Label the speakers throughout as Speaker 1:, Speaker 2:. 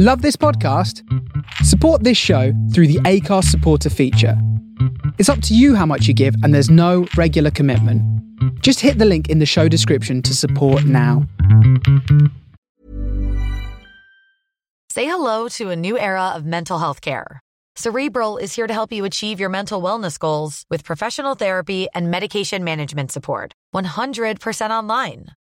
Speaker 1: Love this podcast? Support this show through the Acast supporter feature. It's up to you how much you give, and there's no regular commitment. Just hit the link in the show description to support now.
Speaker 2: Say hello to a new era of mental health care. Cerebral is here to help you achieve your mental wellness goals with professional therapy and medication management support. 100% online.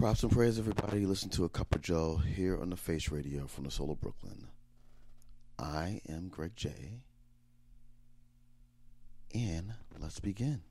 Speaker 3: Props and praise, everybody. Listen to a cup of Joe here on the Face Radio from the Soul of Brooklyn. I am Greg J. And let's begin.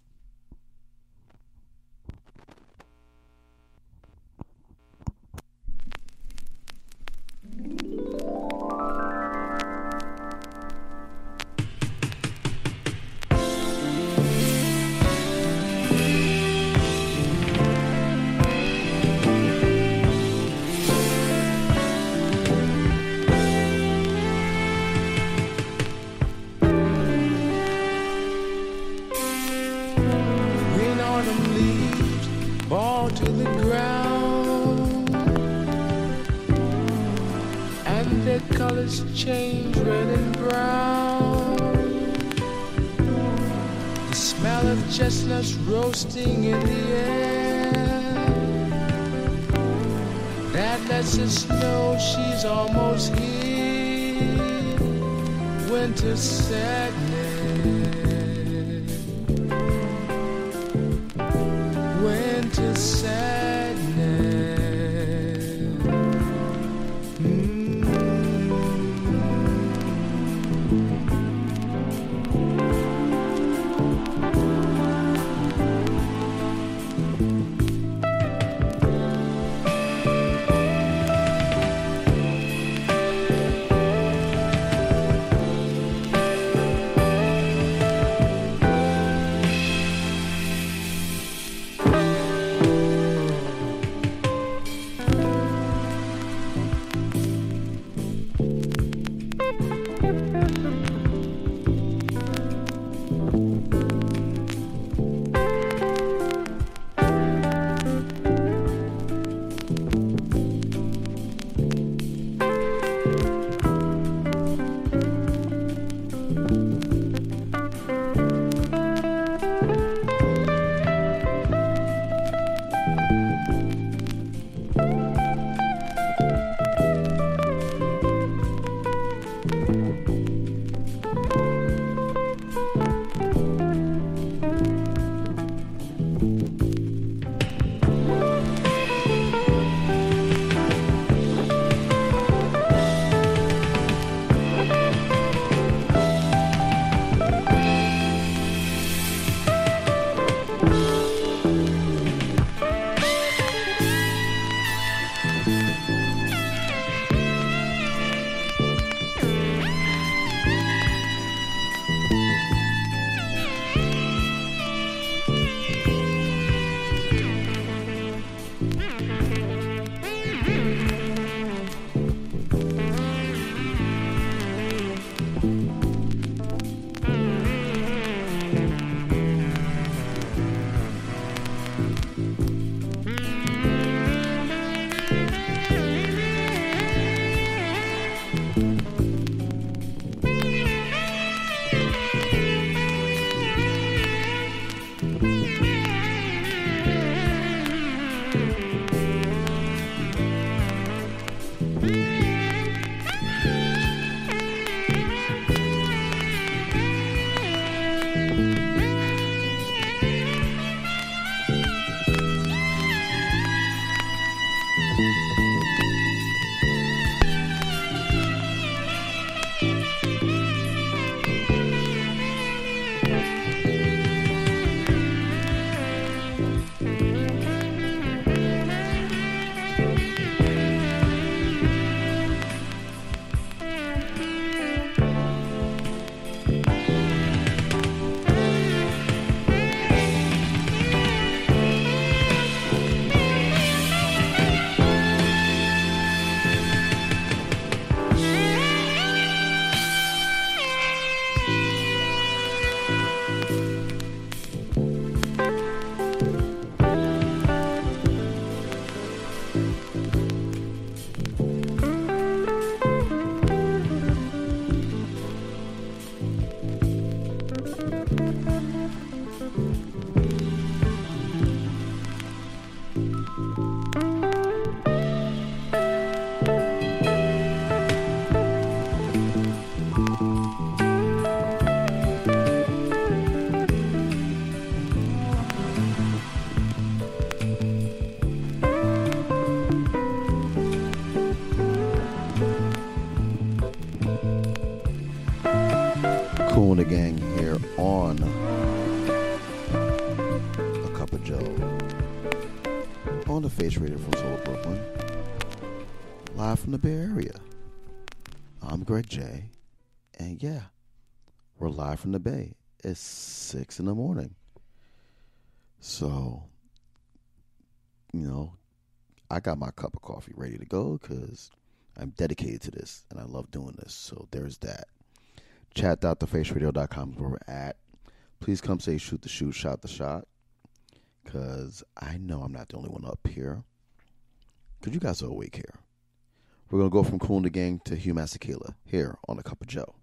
Speaker 4: Their colors change red and brown, the smell of chestnuts roasting in the air that lets us know she's almost here. Winter sadness. winter sadness.
Speaker 3: From the Bay Area. I'm Greg J, and yeah, we're live from the Bay. It's six in the morning, so you know, I got my cup of coffee ready to go because I'm dedicated to this and I love doing this. So there's that. Chat.thefaceradio.com is where we're at. Please come say shoot the shoot, shot the shot. Because I know I'm not the only one up here. Because you guys are awake here. We're going to go from Kool and the Gang to Hugh Masekela here on A Cup of Joe.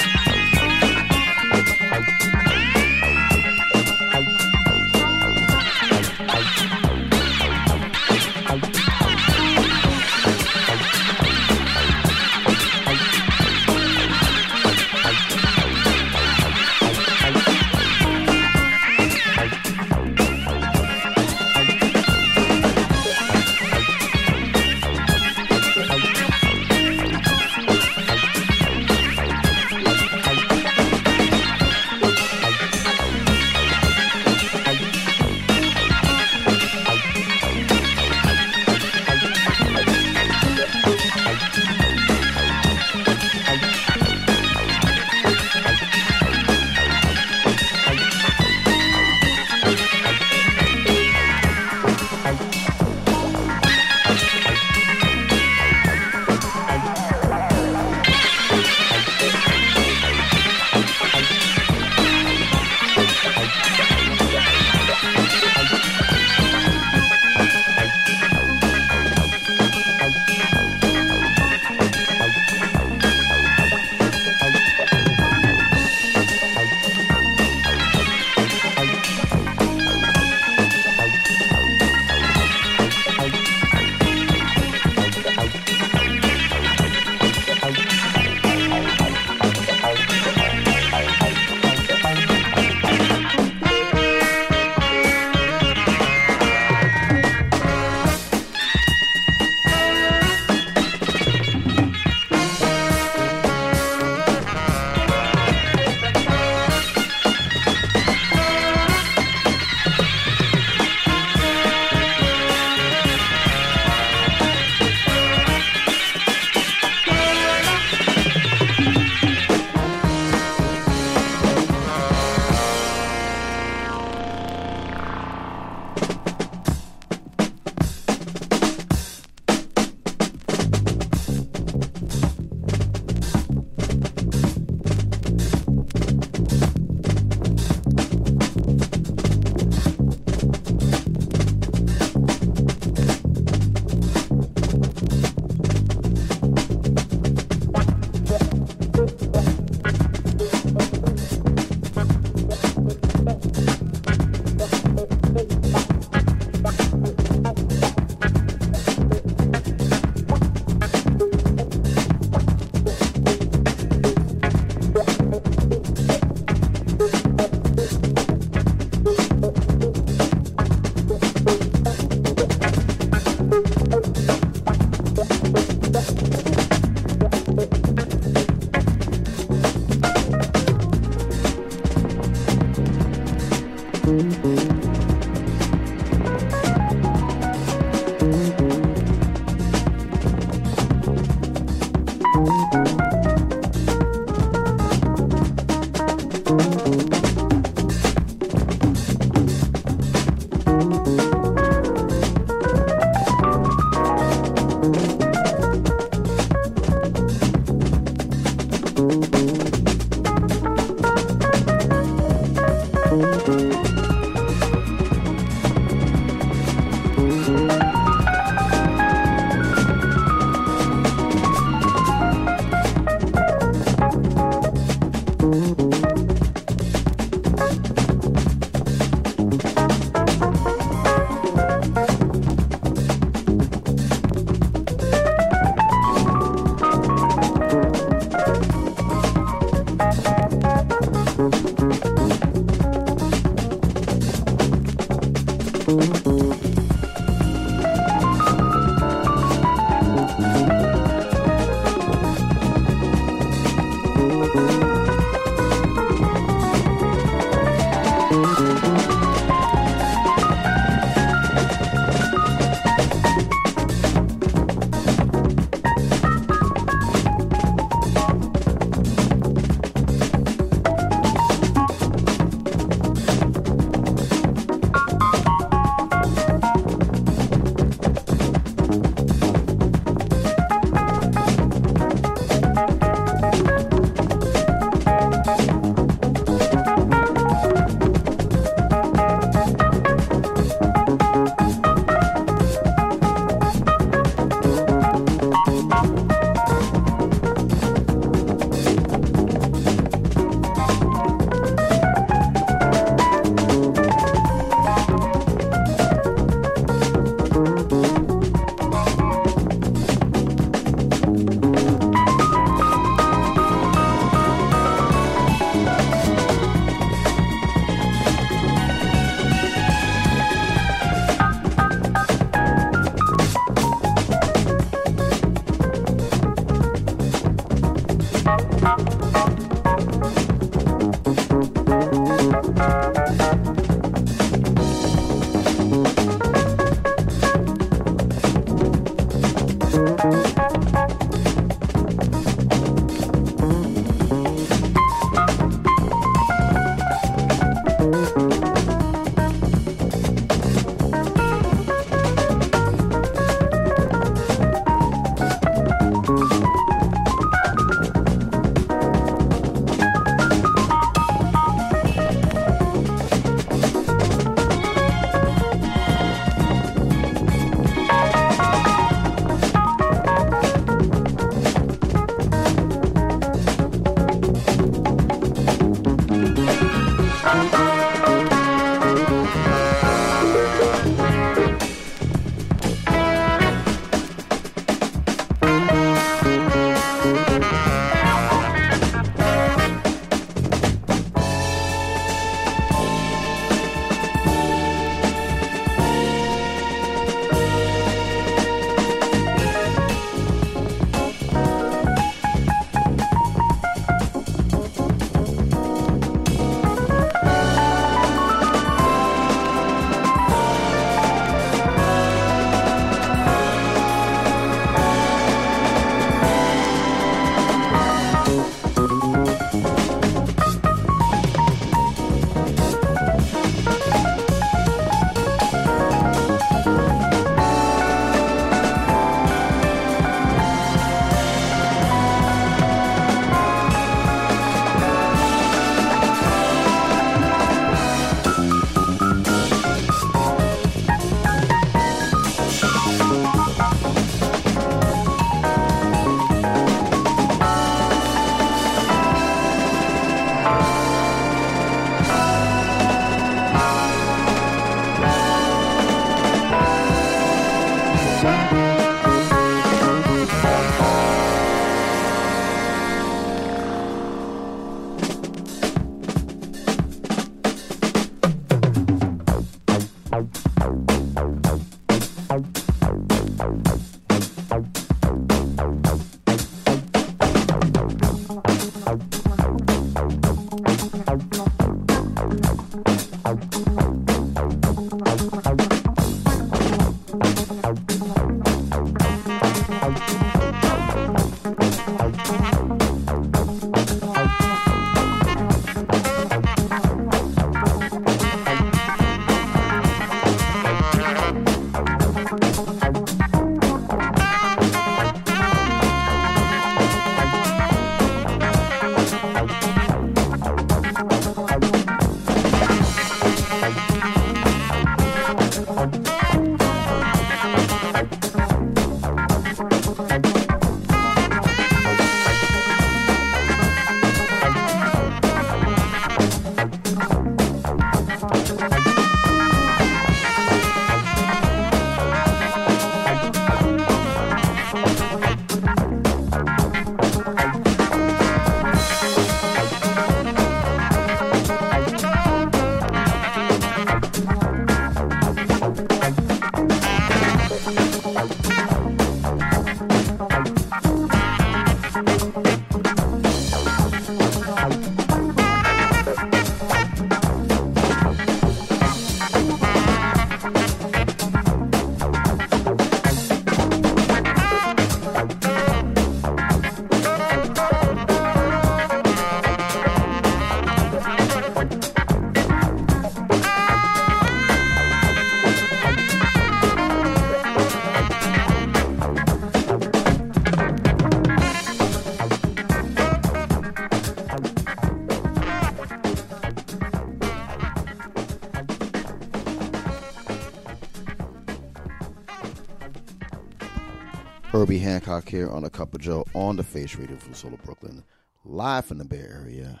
Speaker 3: Herbie Hancock here on a Cup of Joe on the Face Radio from Soul of Brooklyn, live from the Bay Area.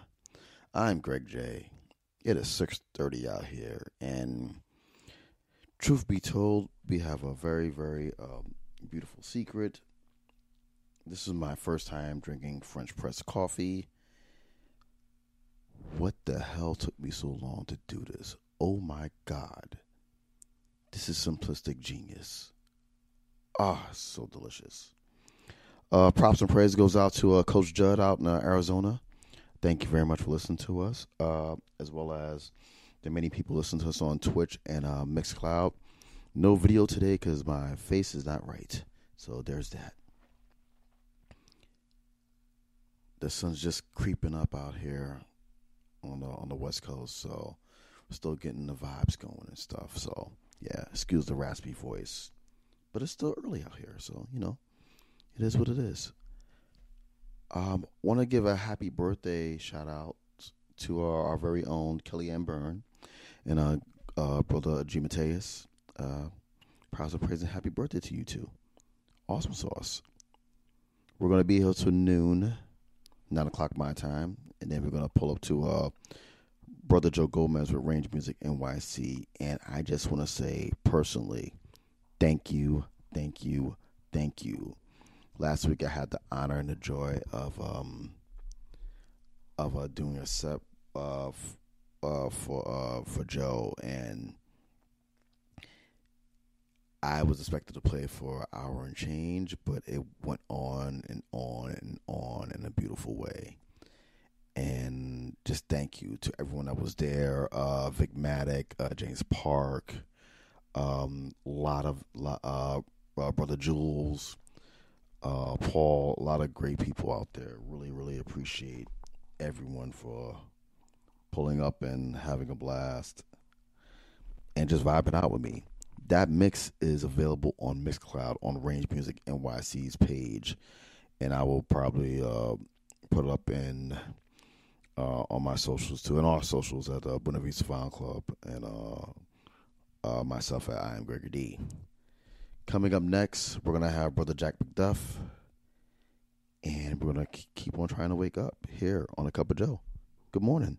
Speaker 3: I'm Greg J. It is 6:30 out here, and truth be told, we have a very, very um, beautiful secret. This is my first time drinking French press coffee. What the hell took me so long to do this? Oh my God. This is simplistic genius. Ah, so delicious. Uh, props and praise goes out to uh, Coach Judd out in uh, Arizona. Thank you very much for listening to us, uh, as well as the many people listening to us on Twitch and uh, Mixcloud. No video today because my face is not right, so there's that. The sun's just creeping up out here on the on the West Coast, so we're still getting the vibes going and stuff. So yeah, excuse the raspy voice but it's still early out here, so you know, it is what it is. Um, want to give a happy birthday shout out to our, our very own Kellyanne Byrne and uh, uh, brother G Mateus. Uh, proud of praise and happy birthday to you too. Awesome sauce. We're gonna be here till noon, nine o'clock my time, and then we're gonna pull up to uh, brother Joe Gomez with Range Music NYC. And I just want to say personally thank you, thank you, thank you. Last week I had the honor and the joy of um of uh, doing a set uh, f- uh for uh for Joe and I was expected to play for an hour and change, but it went on and on and on in a beautiful way. And just thank you to everyone that was there. Uh, Vic Maddock, uh, James Park, um, a lot of uh, uh, brother Jules, uh, Paul, a lot of great people out there. Really, really appreciate everyone for pulling up and having a blast and just vibing out with me. That mix is available on Mixcloud on Range Music NYC's page, and I will probably uh, put it up in uh, on my socials too, and our socials at uh, Buena Vista Vinyl Club and uh, uh, myself at I am Gregor D. Coming up next, we're gonna have Brother Jack McDuff, and we're gonna keep on trying to wake up here on a cup of Joe. Good morning.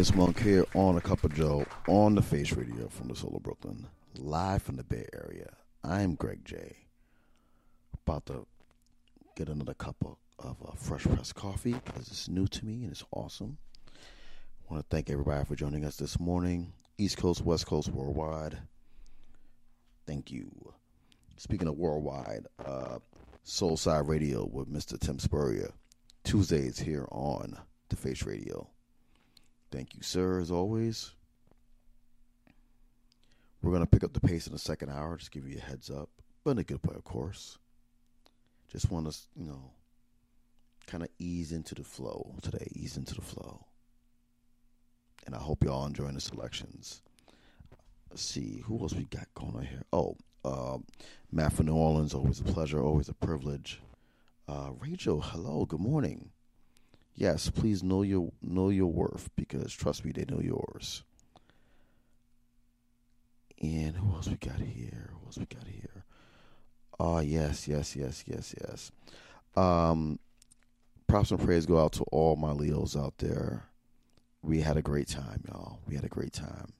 Speaker 3: Thelonious Monk here on A Cup of Joe on the Face Radio from the Soul of Brooklyn, live from the Bay Area. I'm Greg J. About to get another cup of of uh, Fresh pressed Coffee because it's new to me and it's awesome. I want to thank everybody for joining us this morning. East Coast, West Coast, worldwide. Thank you. Speaking of worldwide, uh, Soulside Radio with Mr. Tim Spurrier. Tuesdays here on The Face Radio. Thank you, sir, as always. We're going to pick up the pace in the second hour, just give you a heads up, but in a good way, of course. Just want to, you know, kind of ease into the flow today, ease into the flow. And I hope y'all enjoying the selections. Let's see, who else we got going on here? Oh, uh, Matt from New Orleans, always a pleasure, always a privilege. Uh, Rachel, hello, good morning. Yes, please know your know your worth because trust me, they know yours. And who else we got here? Who else we got here? Oh yes, yes, yes, yes, yes. Um, props and praise go out to all my Leos out there. We had a great time, y'all. We had a great time.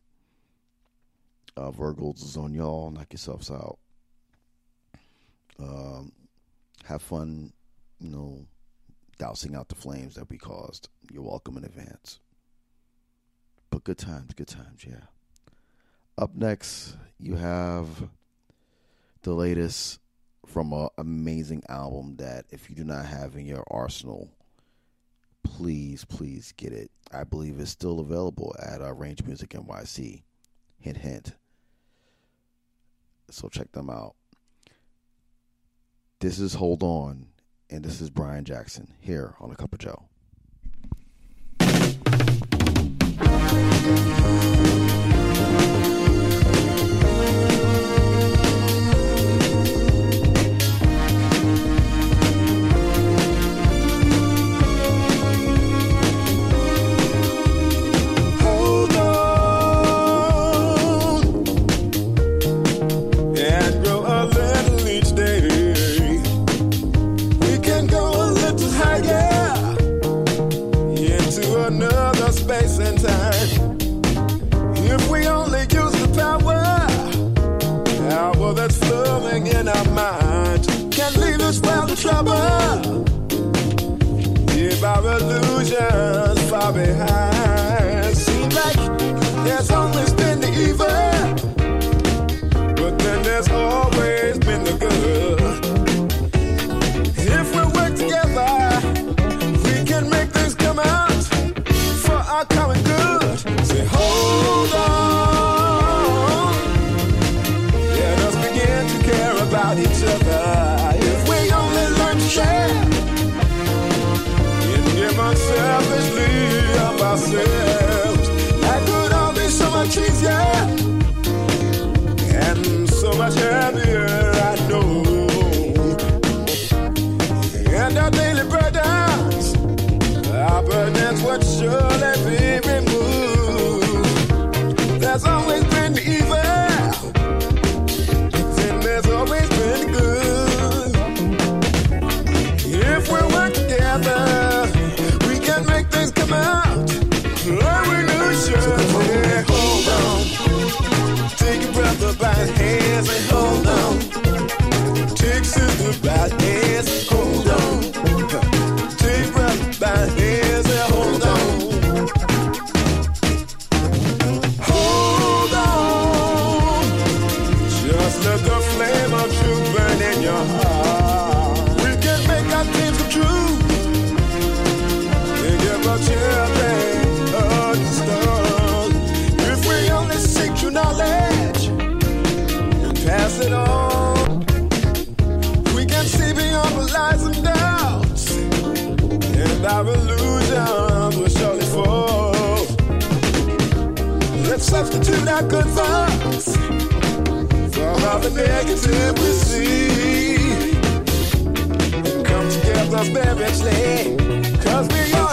Speaker 3: Uh, Virgos is on y'all. Knock yourselves out. Um, have fun, you know, dousing out the flames that we caused. You're welcome in advance. But good times, good times, yeah. Up next, you have the latest from an amazing album that if you do not have in your arsenal, please, please get it. I believe it's still available at uh, Range Music NYC. Hint, hint. So check them out. This is Hold On, and this is Brian Jackson here on A Cup of Joe.
Speaker 5: Trouble. Leave our illusions far behind. Our good thoughts for all the negative we see. Come together spiritually, cause we all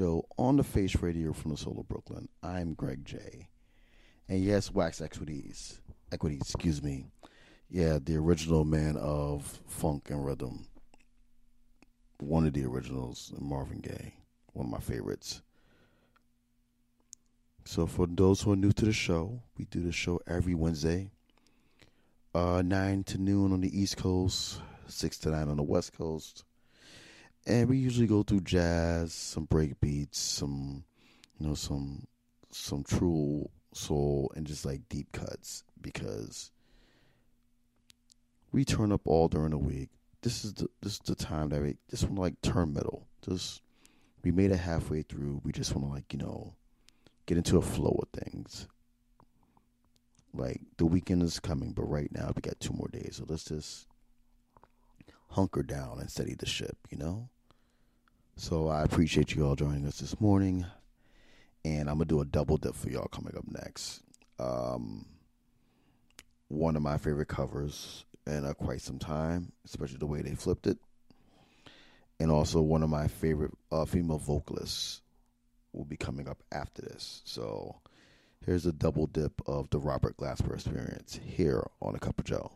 Speaker 3: Joe on the Face Radio from the Soul of Brooklyn. I'm Greg J. And yes, Wax Equities. Equities, excuse me. Yeah, the original man of funk and rhythm. One of the originals, Marvin Gaye. One of my favorites. So for those who are new to the show, we do the show every Wednesday. Uh, 9 to noon on the East Coast, 6 to 9 on the West Coast and we usually go through jazz, some break beats, some you know, some some true soul and just like deep cuts because we turn up all during the week. This is the this is the time that we just want to like turn middle. Just we made it halfway through. We just want to like, you know, get into a flow of things. Like the weekend is coming, but right now we got two more days. So let's just hunker down and steady the ship, you know? So I appreciate you all joining us this morning. And I'm going to do a double dip for y'all coming up next. Um, one of my favorite covers in quite some time, especially the way they flipped it. And also one of my favorite uh, female vocalists will be coming up after this. So here's a double dip of the Robert Glasper experience here on A Cup of Joe.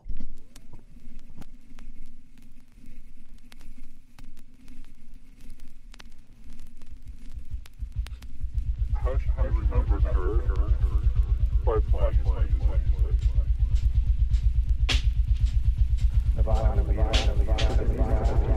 Speaker 6: Hush, I remember her by playing so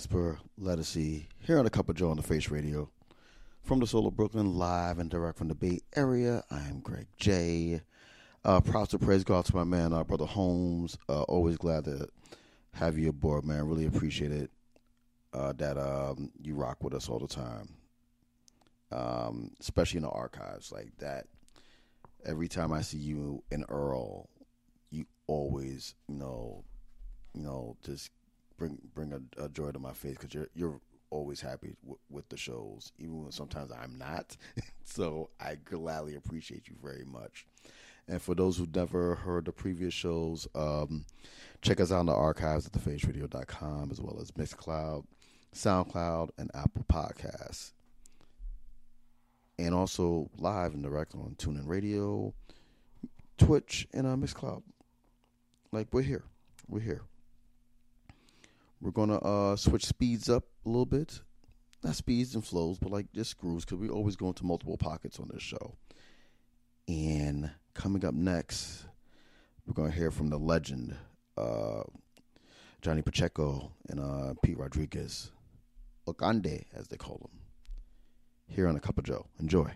Speaker 3: Glasper, Ledisi, here on the Cup of Joe on the Face Radio. From the Soul of Brooklyn, live and direct from the Bay Area, I am Greg J. Uh, props to praise God to my man, uh, Brother Holmes. Uh, always glad to have you aboard, man. Really appreciate it uh, that um, you rock with us all the time, um, especially in the archives like that. Every time I see you and Earl, you always, you know, you know, just bring bring a, a joy to my face because you're you're always happy w- with the shows, even when sometimes I'm not. so I gladly appreciate you very much. And for those who've never heard the previous shows, um, check us out in the archives at thefaceradio.com as well as Mixcloud, SoundCloud, and Apple Podcasts. And also live and direct on TuneIn Radio, Twitch, and uh, Mixcloud. Like we're here, we're here. We're gonna uh, switch speeds up a little bit, not speeds and flows, but like just grooves, because we always go into multiple pockets on this show. And coming up next, we're gonna hear from the legend, uh, Johnny Pacheco and uh, Pete Rodriguez, El Conde as they call him. Here on a Cup of Joe. Enjoy.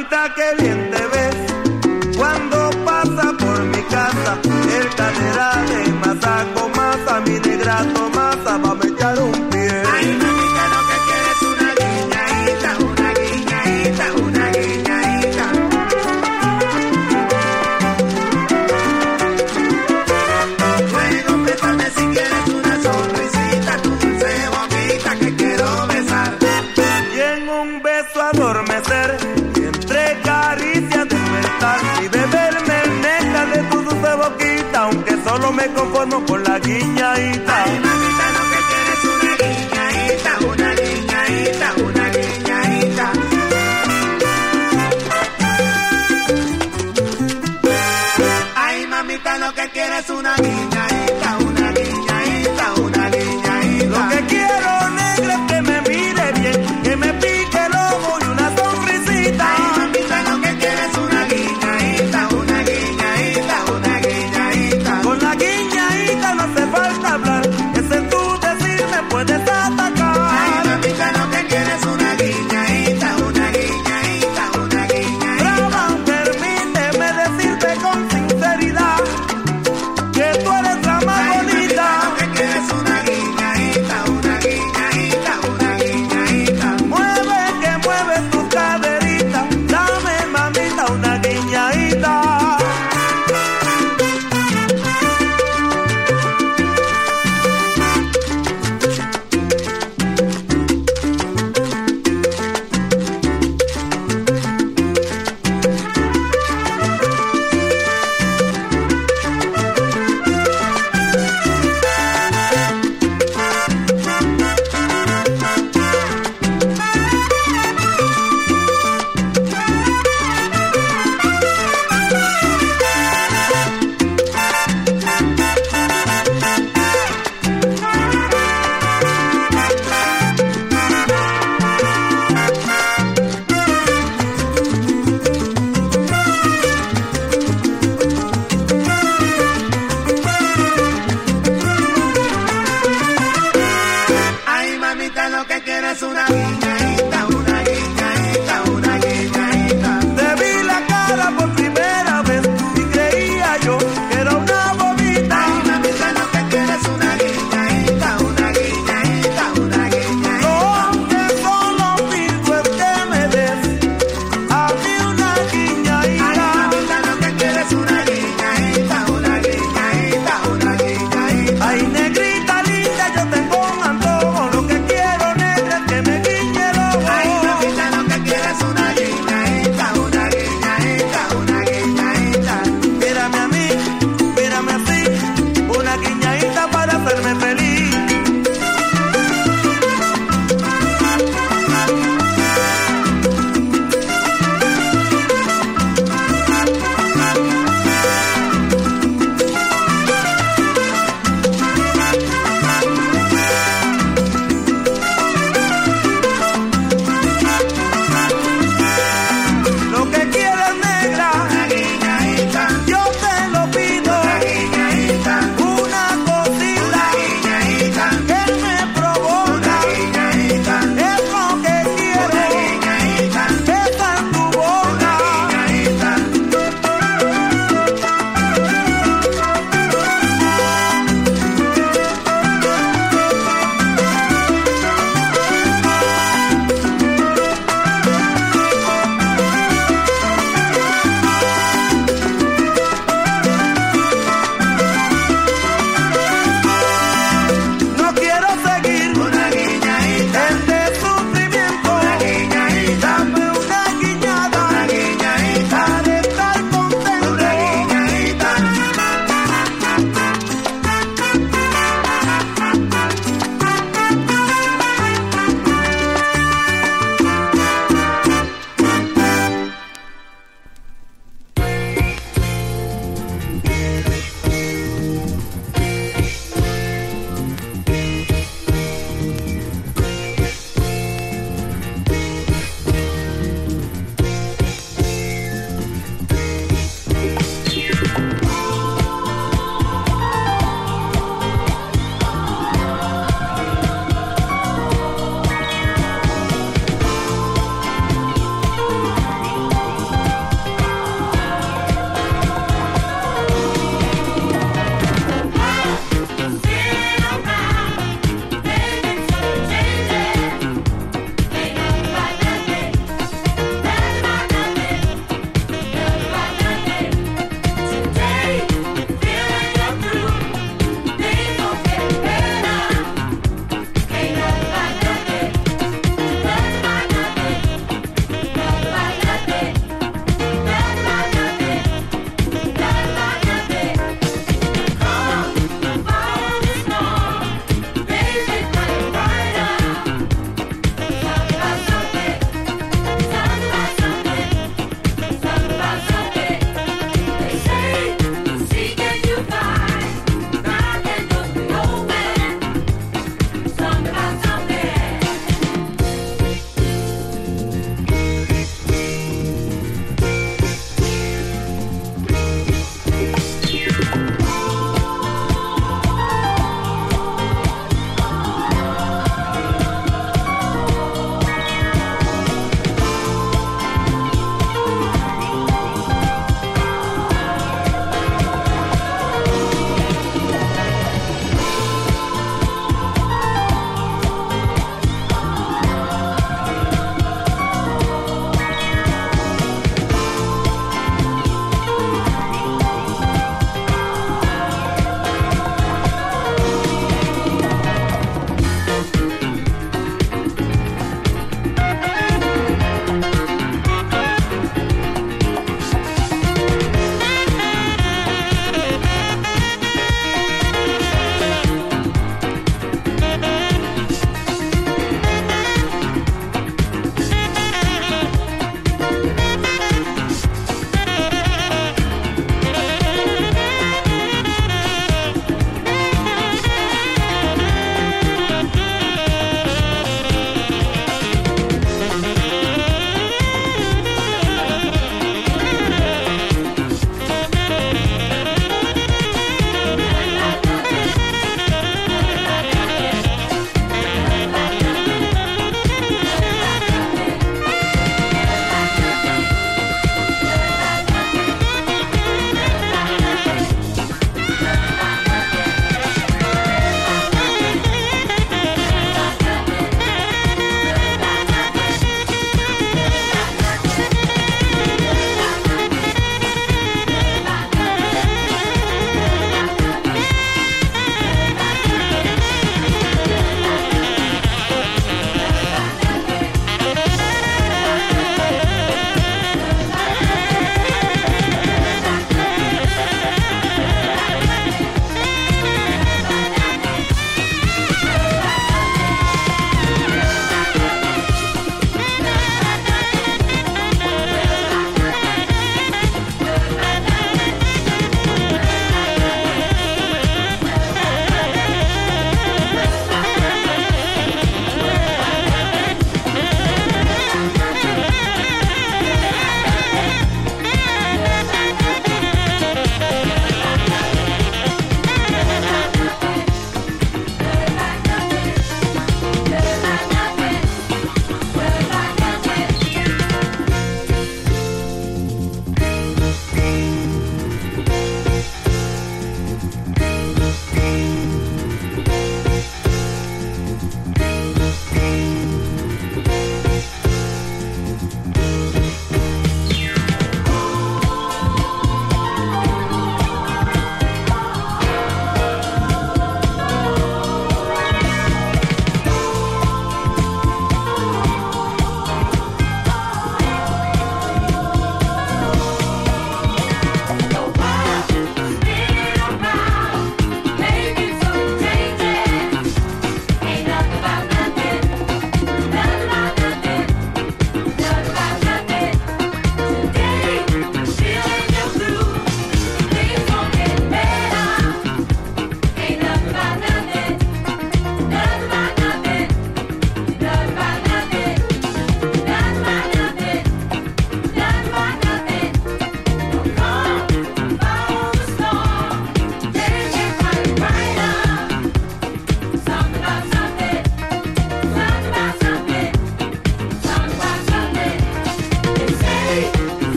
Speaker 7: Mamita,
Speaker 8: qué bien te ves cuando pasa por mi casa. El cadera de masa con masa, mi negra conformo con la guiñadita.
Speaker 7: Ay, mamita, lo que quiero es una guiñadita, una guiñadita, una guiñadita. Ay, mamita, lo que quiero es una guiñadita,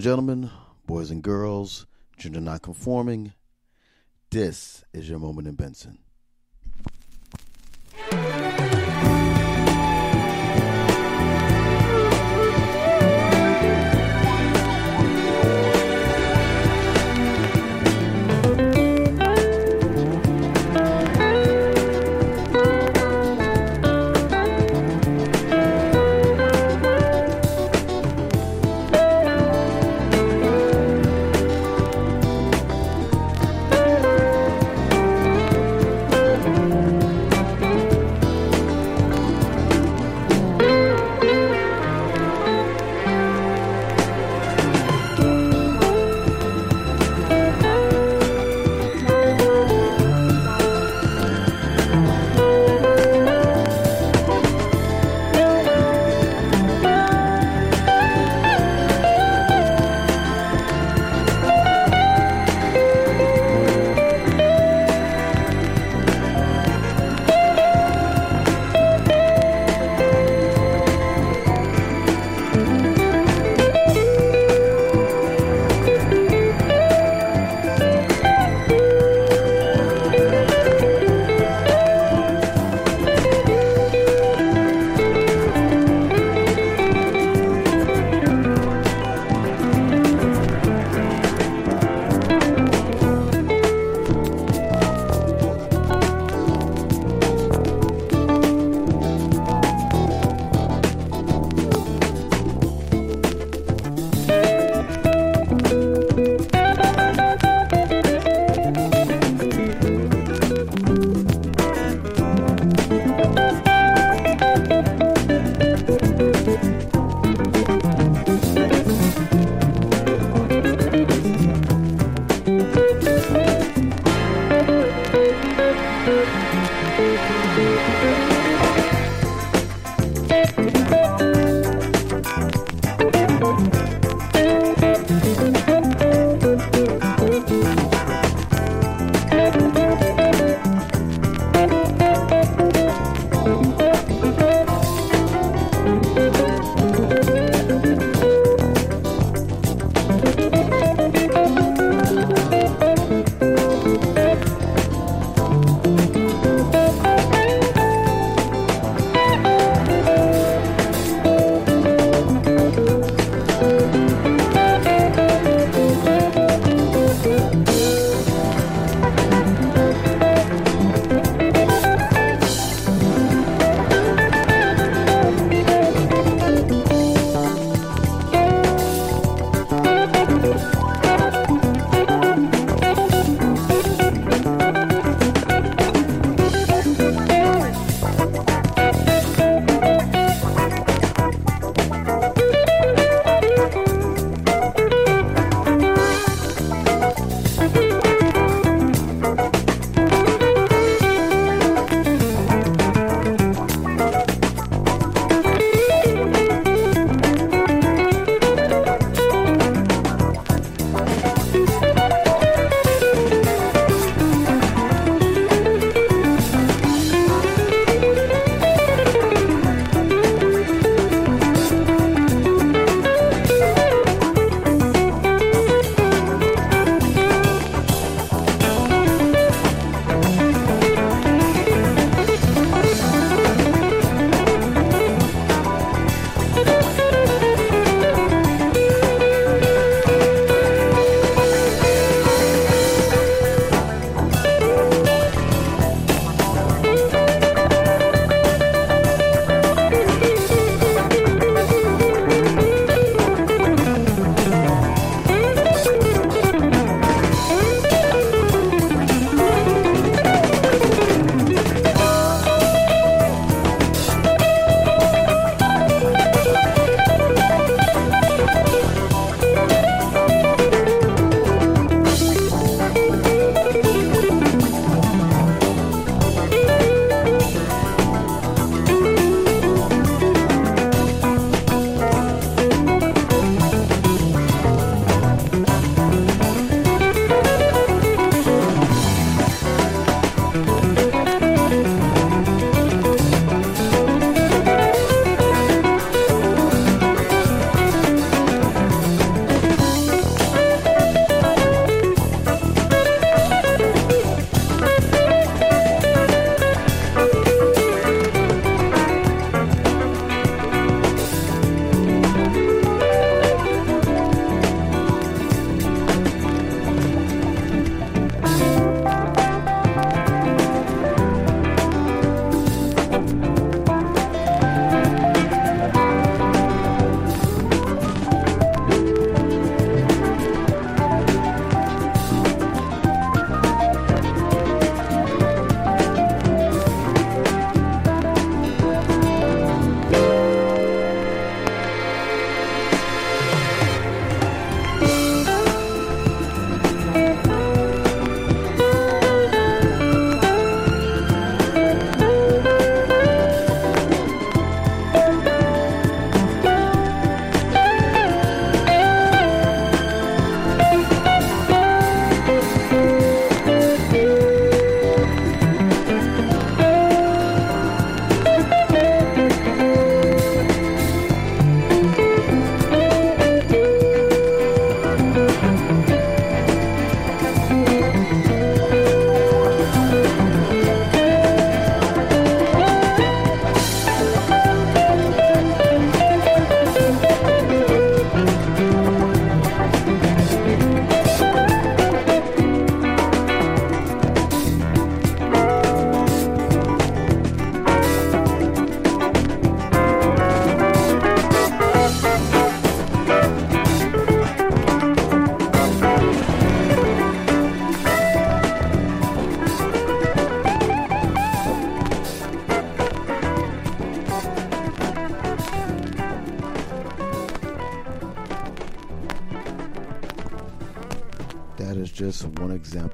Speaker 3: and gentlemen, boys and girls, gender not conforming, this is your moment in Benson.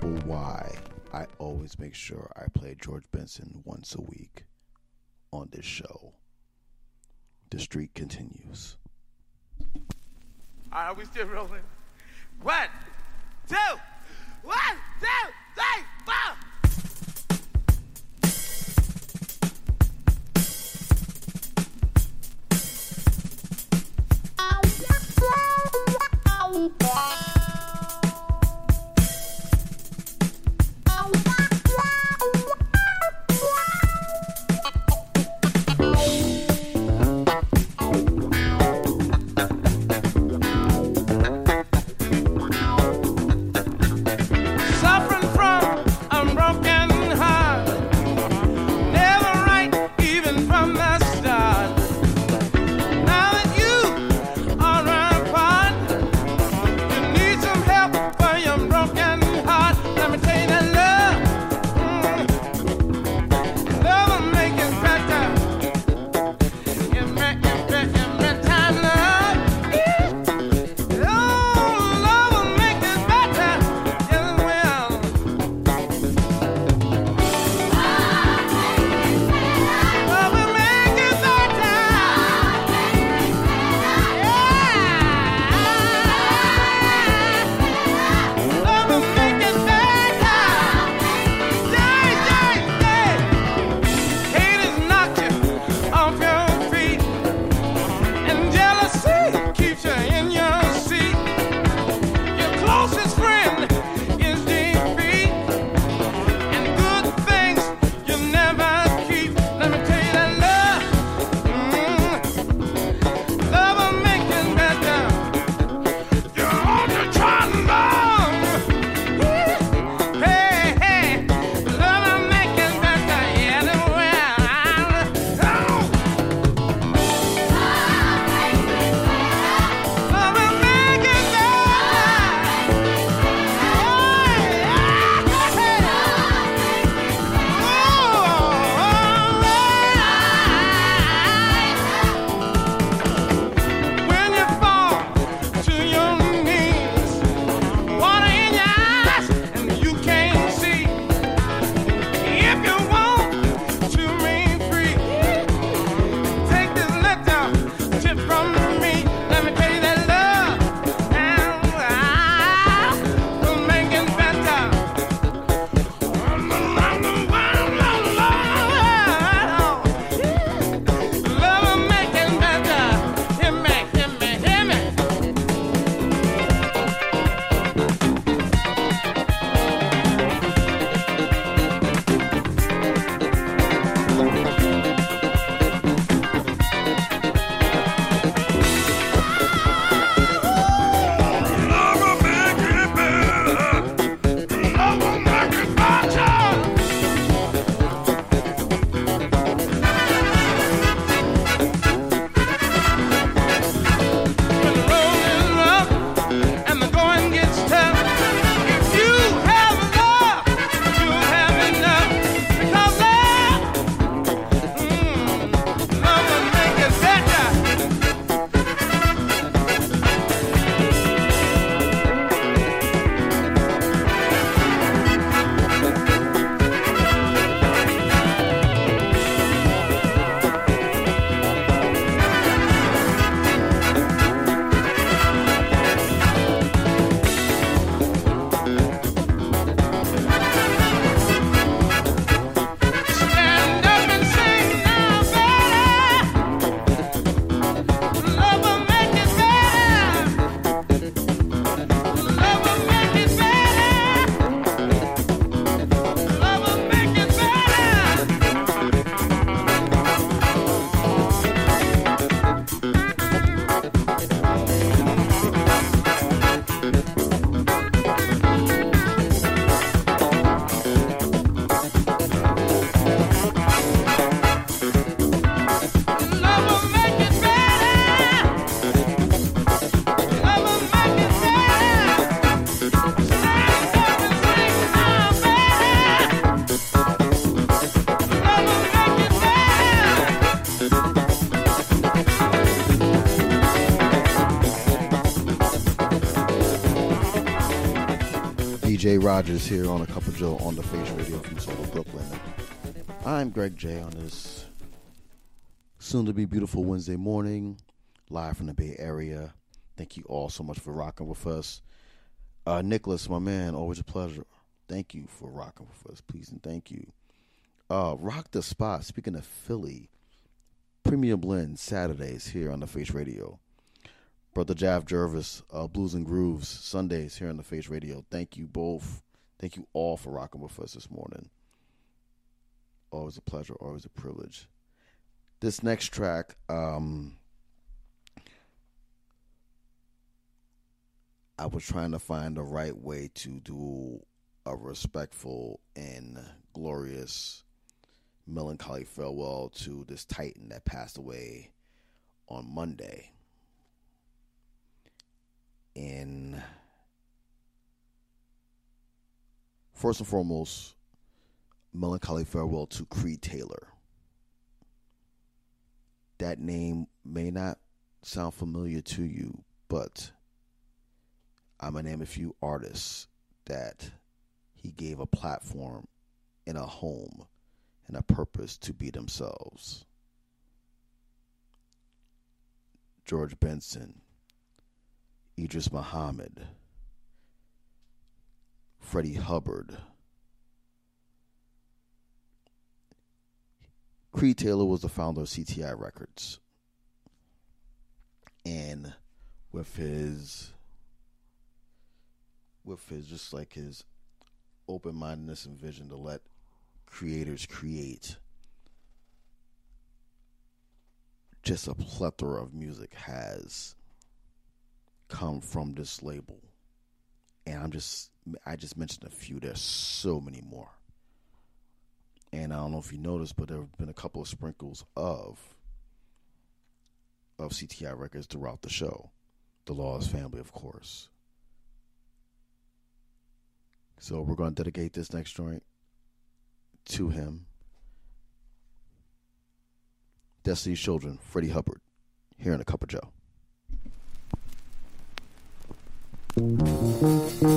Speaker 3: Why I always make sure I play George Benson once a week on this show. The streak continues.
Speaker 9: Are we
Speaker 3: Rogers here on a Cup of Joe on the Face Radio from Soul of Brooklyn. I'm Greg J on this soon to be beautiful Wednesday morning, live from the Bay Area. Thank you all so much for rocking with us. Uh, Nicholas, my man, always a pleasure. Thank you for rocking with us, please, and thank you. Uh, rock the spot. Speaking of Philly, Premium Blend Saturdays here on the Face Radio. Brother Jav Jervis, Blues and Grooves Sundays here on the Face Radio. Thank you both. Thank you all for rocking with us this morning. Always a pleasure, always a privilege. This next track, um, I was trying to find the right way to do a respectful and glorious melancholy farewell to this titan that passed away on Monday. And first and foremost, melancholy farewell to Creed Taylor. That name may not sound familiar to you, but I'm gonna name a few artists that he gave a platform and a home and a purpose to be themselves. George Benson, Idris Muhammad, Freddie Hubbard. Creed Taylor was the founder of CTI Records. And with his with his just like his open mindedness and vision to let creators create just a plethora of music has come from this label. And I'm just I just mentioned a few. There's so many more. And I don't know if you noticed, but there have been a couple of sprinkles of of CTI records throughout the show. The Laws family, of course. So we're going to dedicate this next joint to him. Destiny's Children, Freddie Hubbard, here in a Cup of Joe.
Speaker 10: Mm-hmm.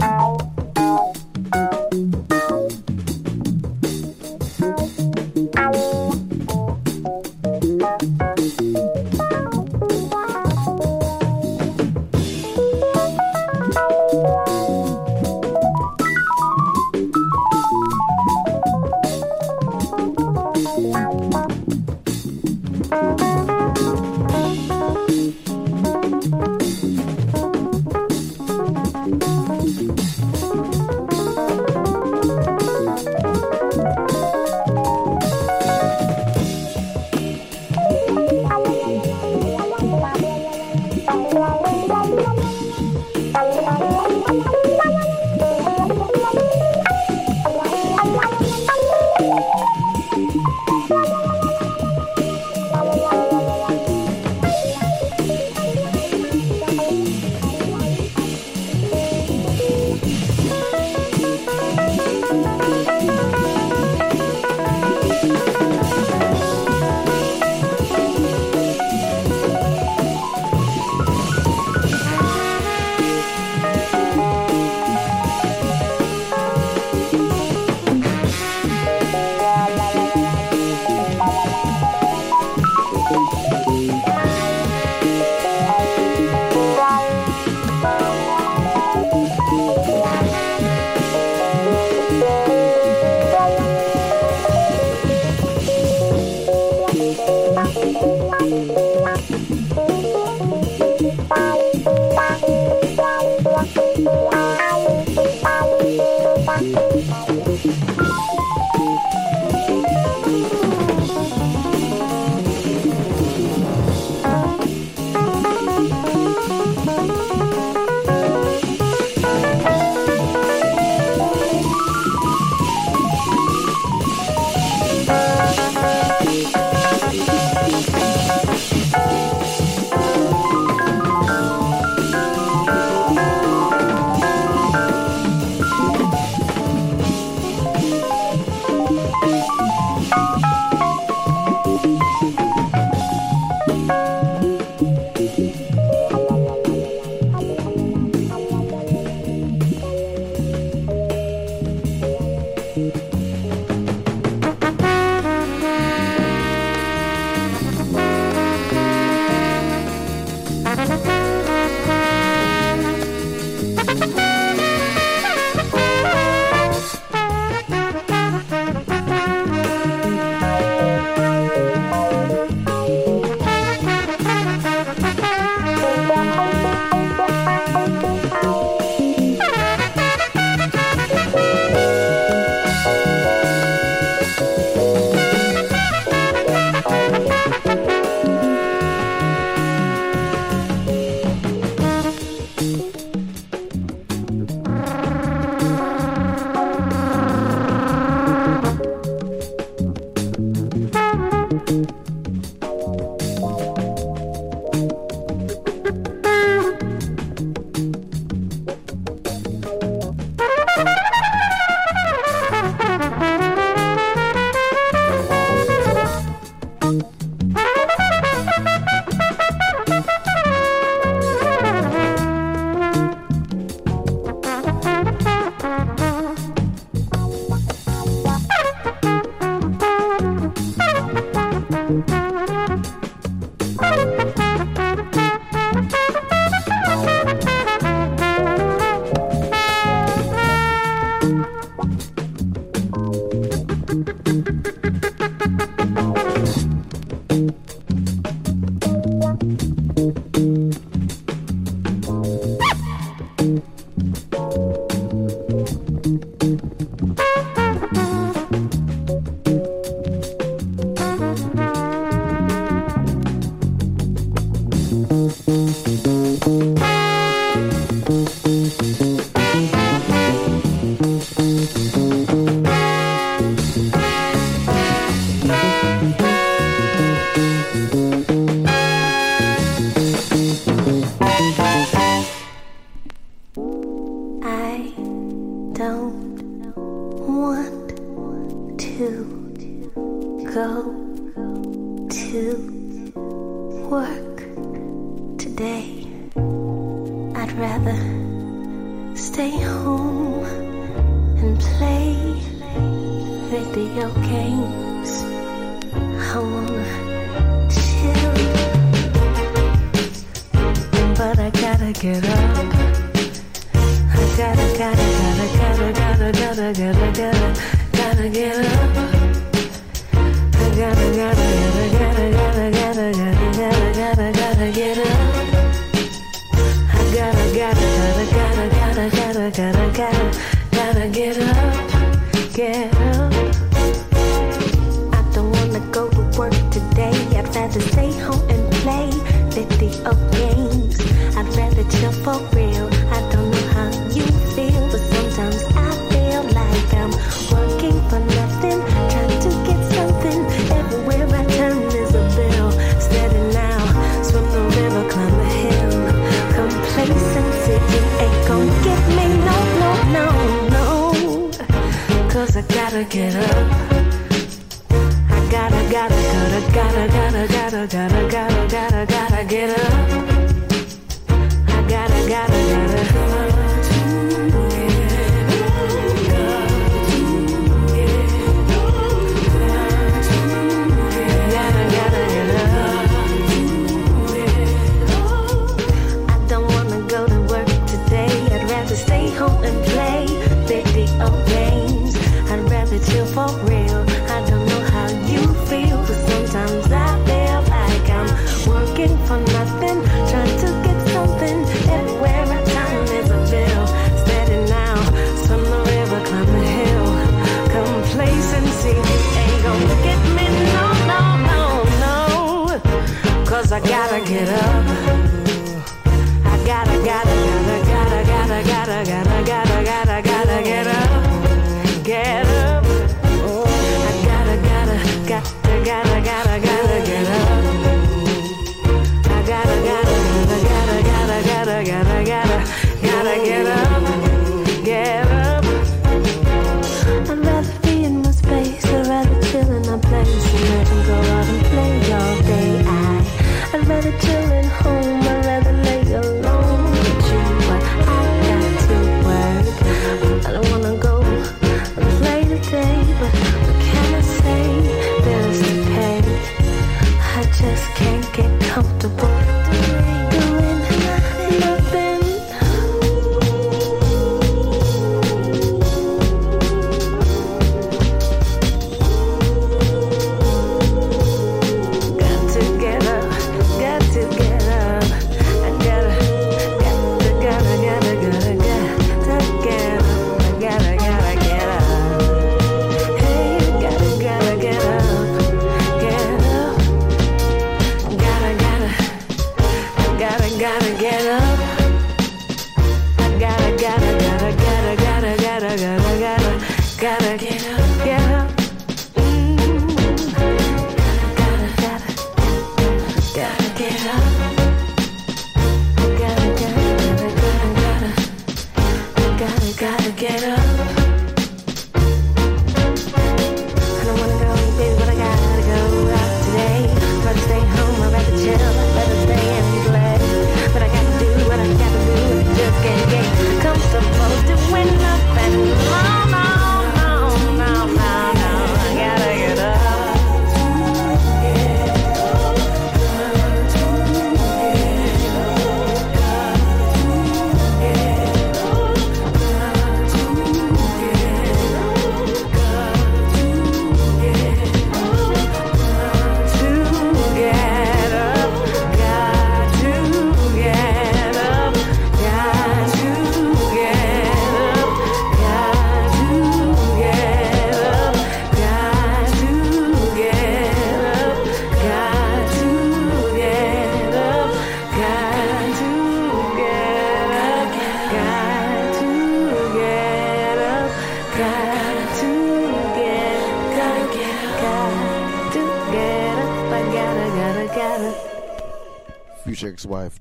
Speaker 10: Thank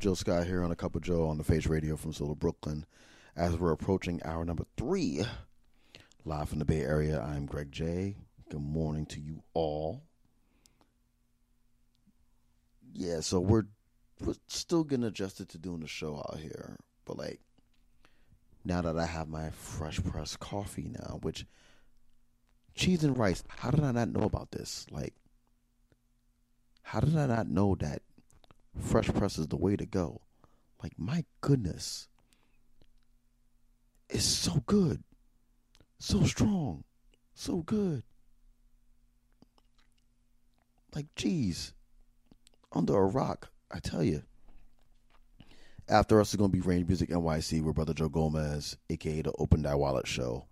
Speaker 10: Jill Scott here on a Cup of Joe on the Face Radio from Soul of Brooklyn. As we're approaching hour number three, live from the Bay Area, I'm Greg J. Good morning to you all. Yeah, so we're
Speaker 3: we're still getting adjusted to doing the show out here. But like now that I have my fresh press coffee now, which cheese and rice, how did I not know about this? Like how did I not know that fresh press is the way go? Like my goodness. It's so good. So strong. So good. Like geez. Under a rock, I tell you. After us is going to be Range Music NYC with Brother Joe Gomez, aka the Open That Wallet Show.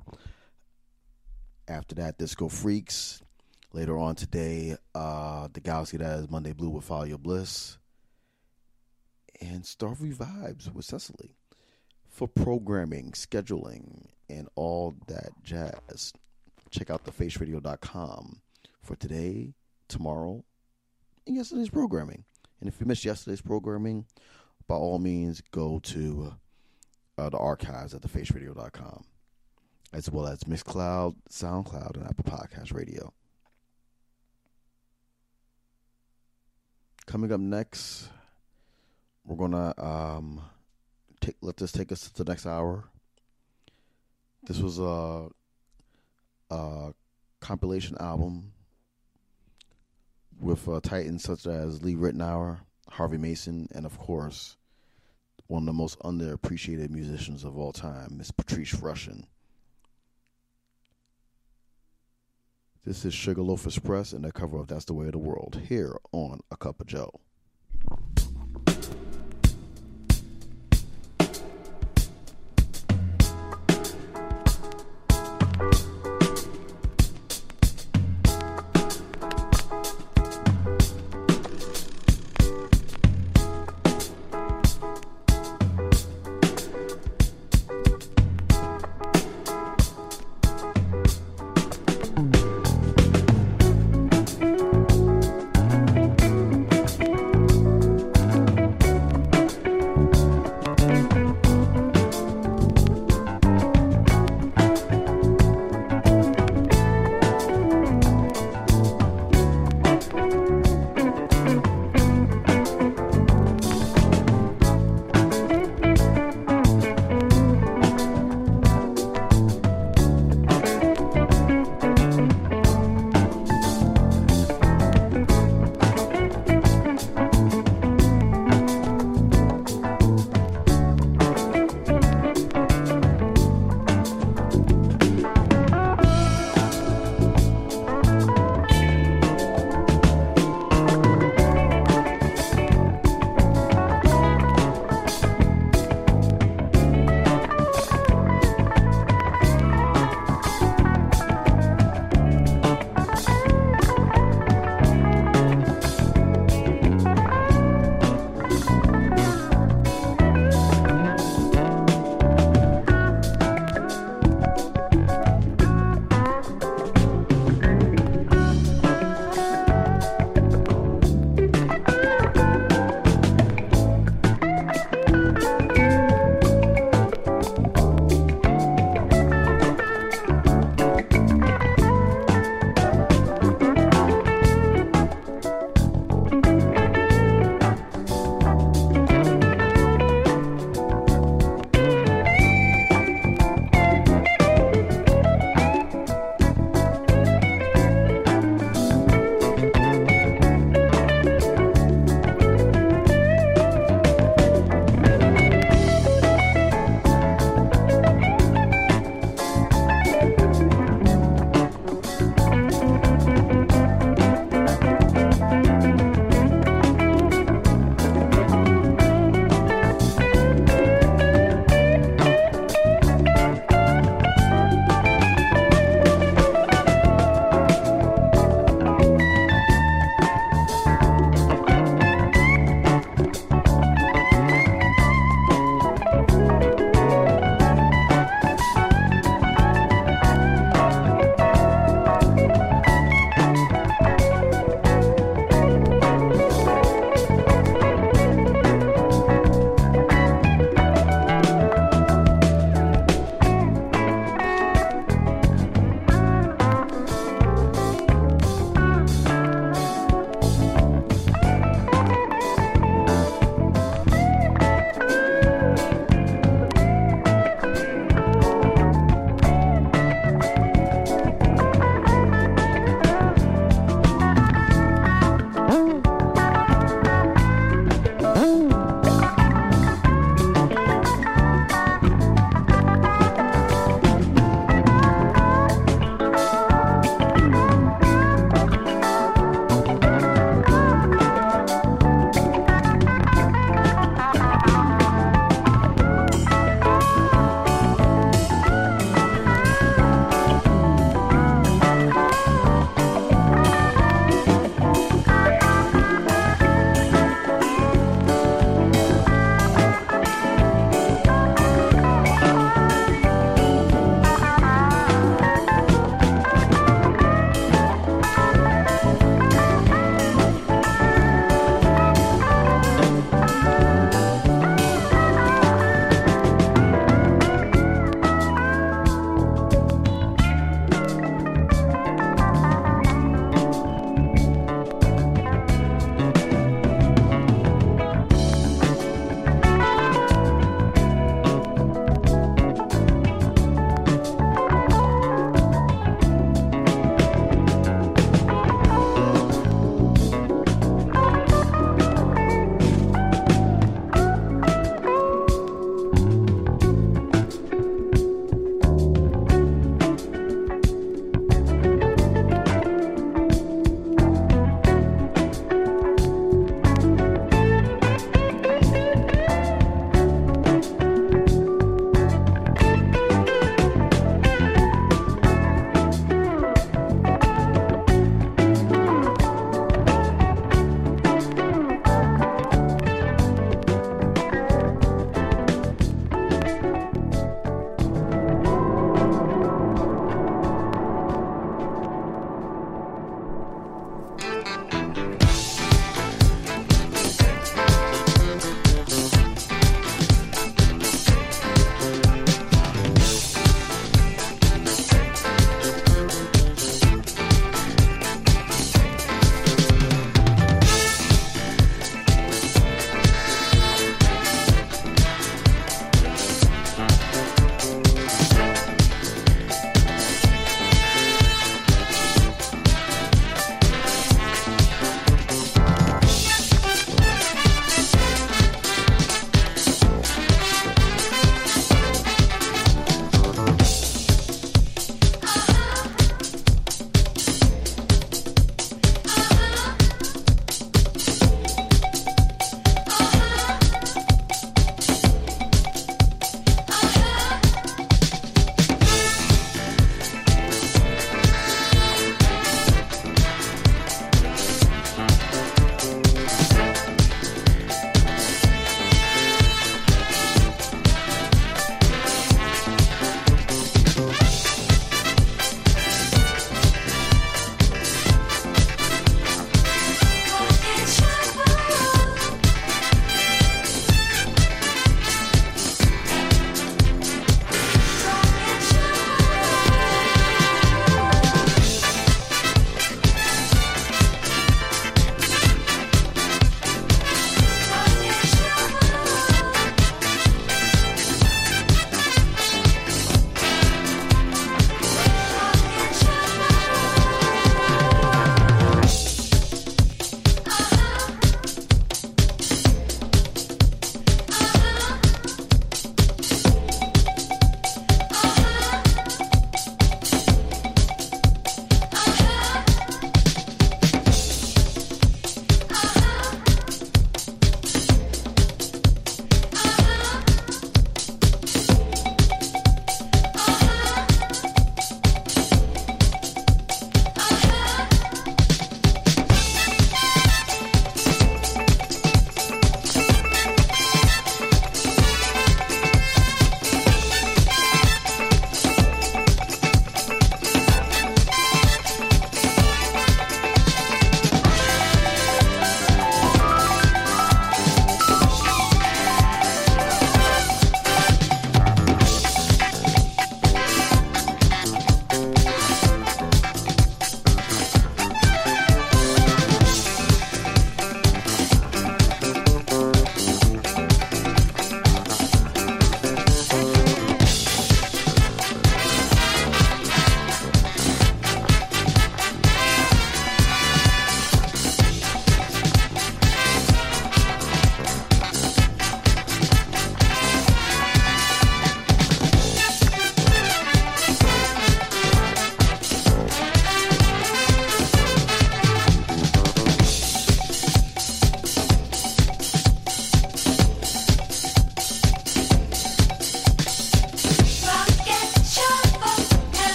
Speaker 3: After that, Disco Freaks. Later on today, uh, the Galaxy that is Monday Blue with Follow Your Bliss. And Starvey Vibes with Cecily. For programming, scheduling, and all that jazz, check out thefaceradio.com for today, tomorrow, and yesterday's programming. And if you missed yesterday's programming, by all means, go to uh, the archives at thefaceradio.com, as well as Mixcloud, SoundCloud, and Apple Podcast Radio. Coming up next, we're gonna um, take let this take us to the next hour. This was a, a compilation album with uh, titans such as Lee Ritenour, Harvey Mason, and of course, one of the most underappreciated musicians of all time, Miss Patrice Rushen. This is Sugarloaf Express and the cover of That's the Way of the World here on A Cup of Joe.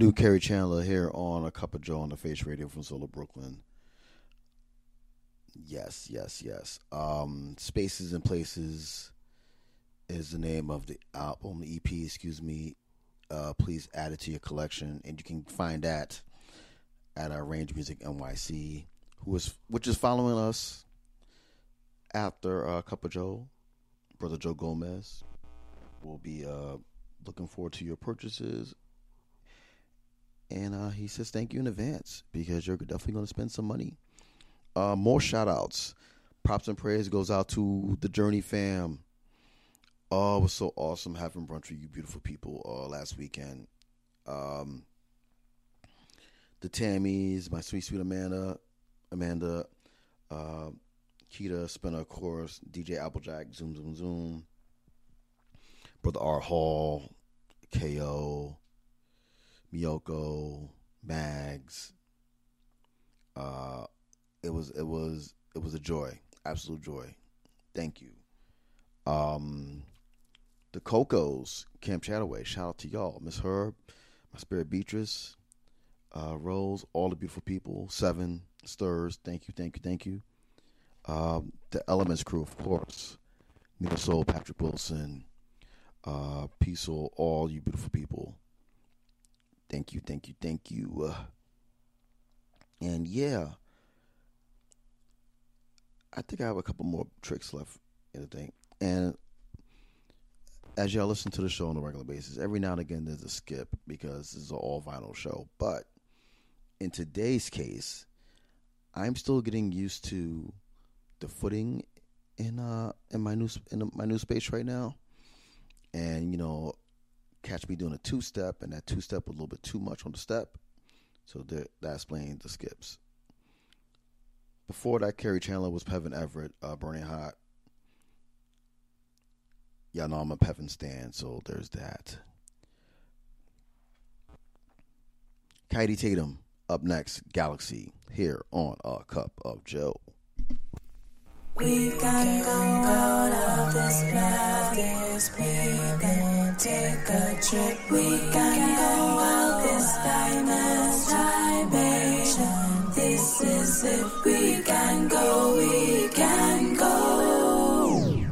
Speaker 3: New Kerri Chandler here on A Cup of Joe on the Face Radio from Soul of Brooklyn. Yes, yes, yes. Um, Spaces and Places is the name of the album, the EP, excuse me. Uh, please add it to your collection, and you can find that at our Range Music NYC, who is which is following us after uh, Cup of Joe, brother Joe Gomez. Will be uh, looking forward to your purchases and uh, he says thank you in advance because you're definitely going to spend some money. Uh, more shout outs. Props and praise goes out to the Journey fam. Oh, it was so awesome having brunch with you beautiful people uh, last weekend. Um, the Tammys, my sweet, sweet Amanda, Amanda, uh, Keita, Spinner, of course, DJ Applejack, Zoom, Zoom, Zoom, Brother R. Hall, KO, Miyoko, Mags. Uh, it was it was it was a joy, absolute joy. Thank you. Um, the Cocos, Camp Chataway. Shout out to y'all, Miss Herb, my spirit Beatrice, uh, Rose, all the beautiful people. Seven Stirs. Thank you, thank you, thank you. Um, the Elements crew, of course. Nina Soul, Patrick Wilson, uh, Peaceful, all you beautiful people. Thank you, thank you, thank you. Uh, And yeah, I think I have a couple more tricks left in the thing. And as y'all listen to the show on a regular basis, every now and again there's a skip because this is an all vinyl show. But in today's case, I'm still getting used to the footing in uh in my new in my new space right now, and you know, catch me doing a two step, and that two step a little bit too much on the step, so that that explains the skips. Before that, Kerri Chandler was Pevin Everett, uh, Burning Hot. Y'all know I'm a Pevin stan, so there's that. Kaidi Tatham up next, Galaxy, here on A Cup of Joe.
Speaker 7: We can go out of this madness. We can take a trip. We can go out this dimension. This is it. We can go. We can go.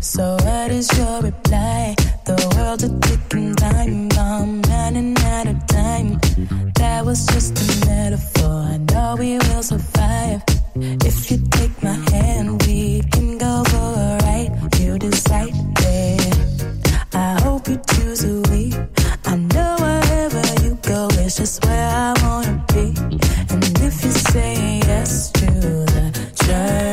Speaker 7: So what is your reply? The world's a ticking time bomb, running out of time. That was just a metaphor. I know we will survive. If you take my hand, we can go for a ride. You decide, babe. I hope you choose a we. I know wherever you go, it's just where I wanna be. And if you say yes to the journey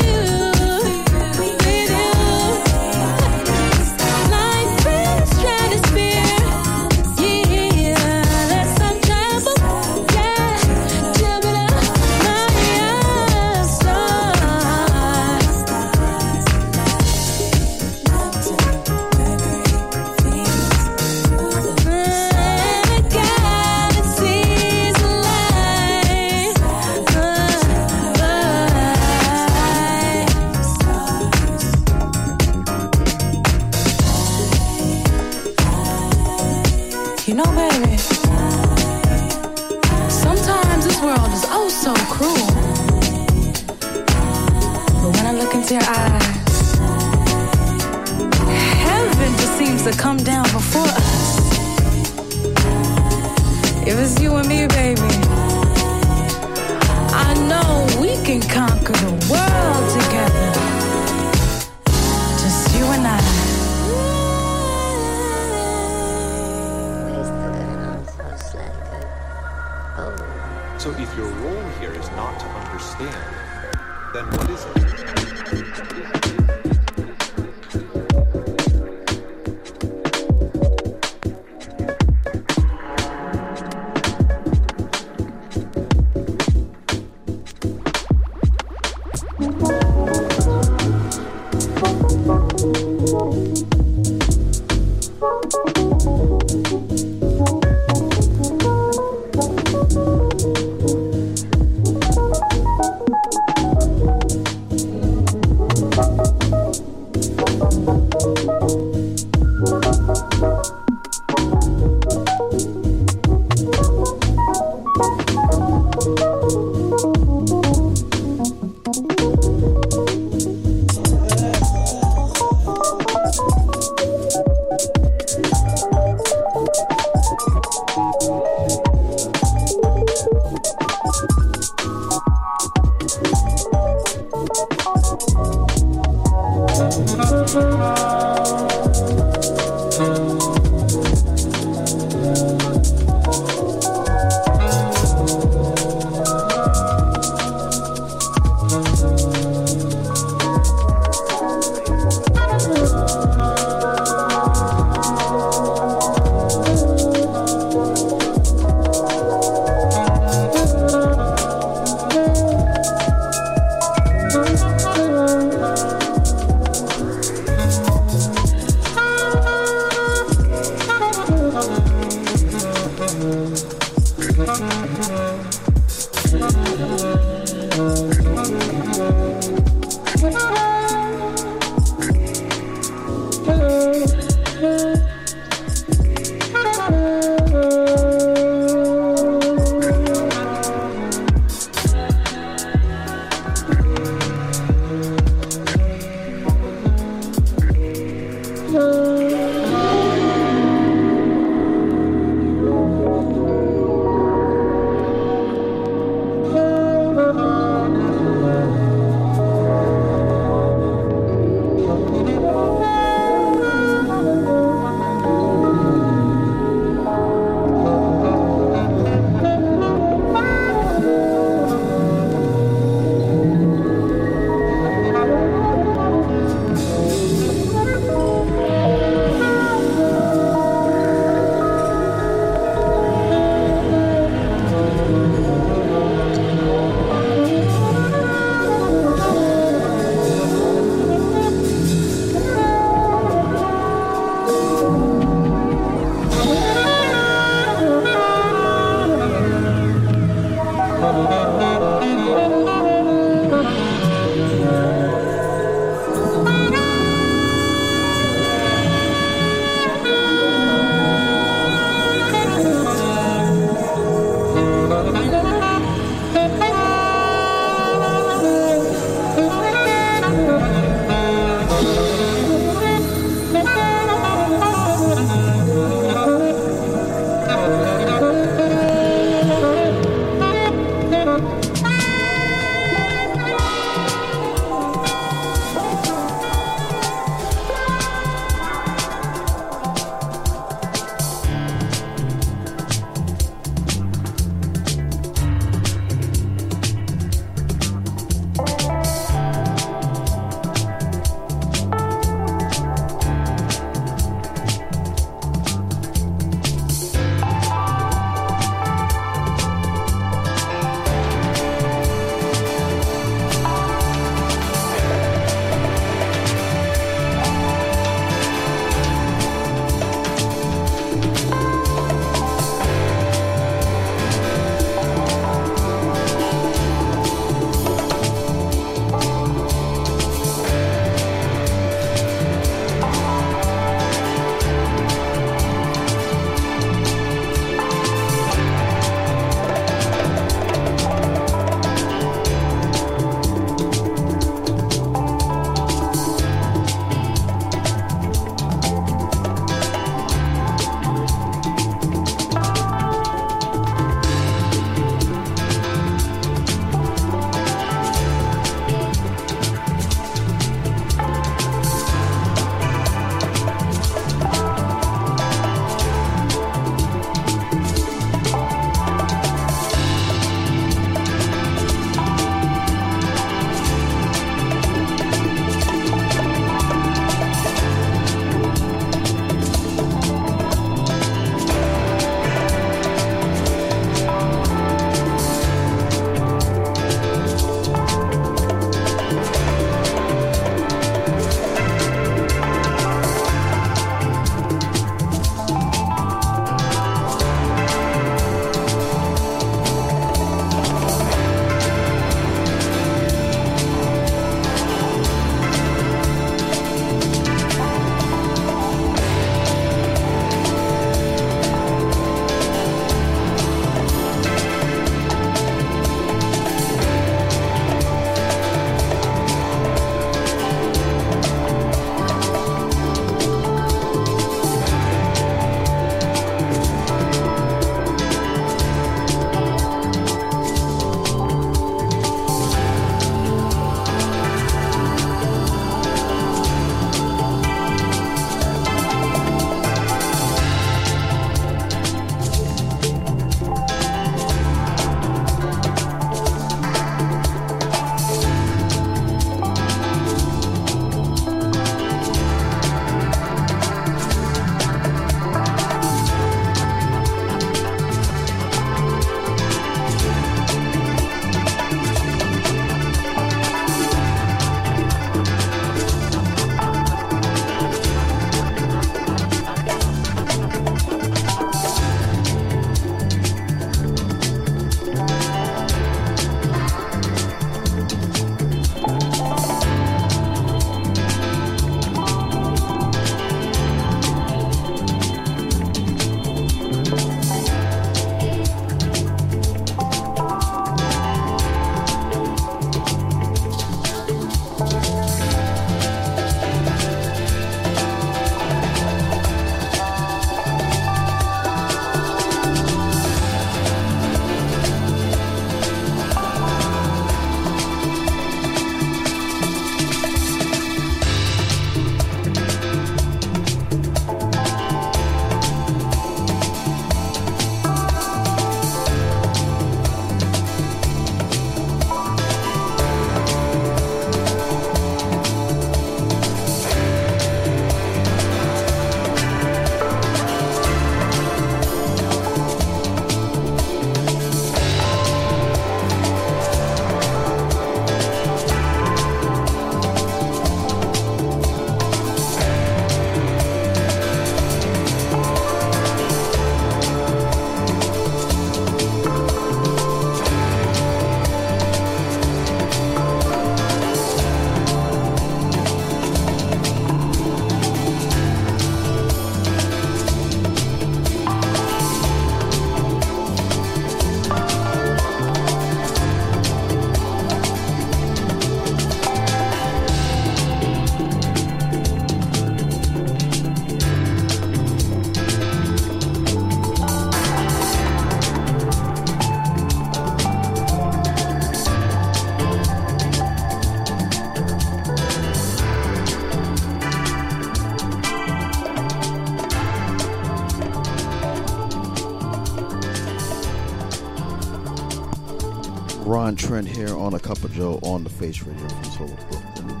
Speaker 11: Here
Speaker 3: on a Cup of Joe on the Face Radio from Soul of Brooklyn.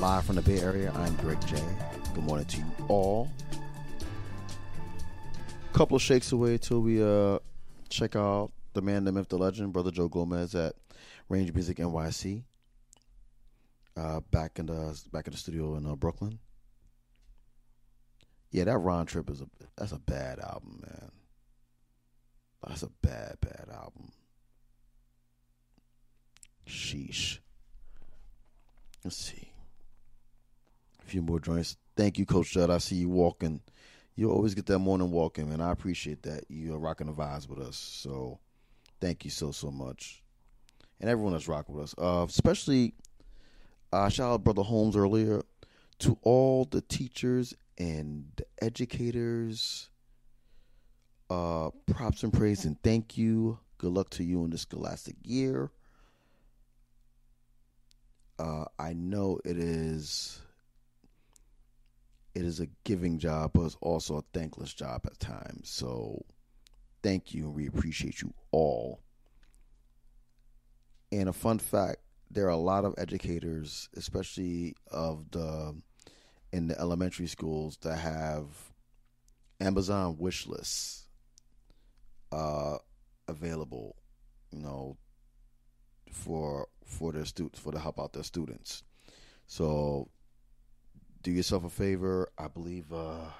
Speaker 3: Live from the Bay Area, I'm Greg J. Good morning to you all. Couple of shakes away till we uh check out the man, the myth, the legend, Brother Joe Gomez at Range Music NYC. Uh, back in the back in the studio in uh, Brooklyn. Yeah, that Ron Trent is a bad album, man. That's a bad, bad album. Sheesh. Let's see. A few more joints. Thank you, Coach Judd. I see you walking. You always get that morning walking, man. I appreciate that. You are rocking the vibes with us. So thank you so, so much. And everyone that's rocking with us. Uh, especially, uh, shout out Brother Holmes earlier. To all the teachers and educators, uh, props and praise and thank you. Good luck to you in this scholastic year. Uh, I know it is it is a giving job, but it's also a thankless job at times. So thank you and we appreciate you all. And a fun fact, there are a lot of educators, especially of the in the elementary schools that have Amazon wish lists uh, available, you know, for for their students for to help out their students. So do yourself a favor. I believe uh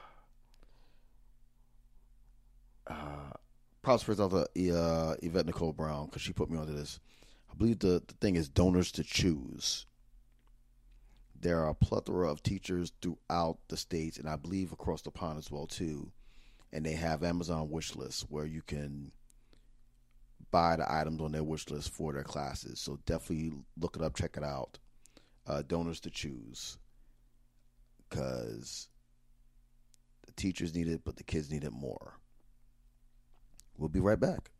Speaker 3: uh props for out to uh, Yvette Nicole Brown because she put me onto this. I believe the, the thing is donors to choose. There are a plethora of teachers throughout the states and I believe across the pond as well too. And they have Amazon wish lists where you can buy the items on their wish list for their classes. So definitely look it up, check it out. Uh, donors to choose, because the teachers need it, but the kids need it more. We'll be right back.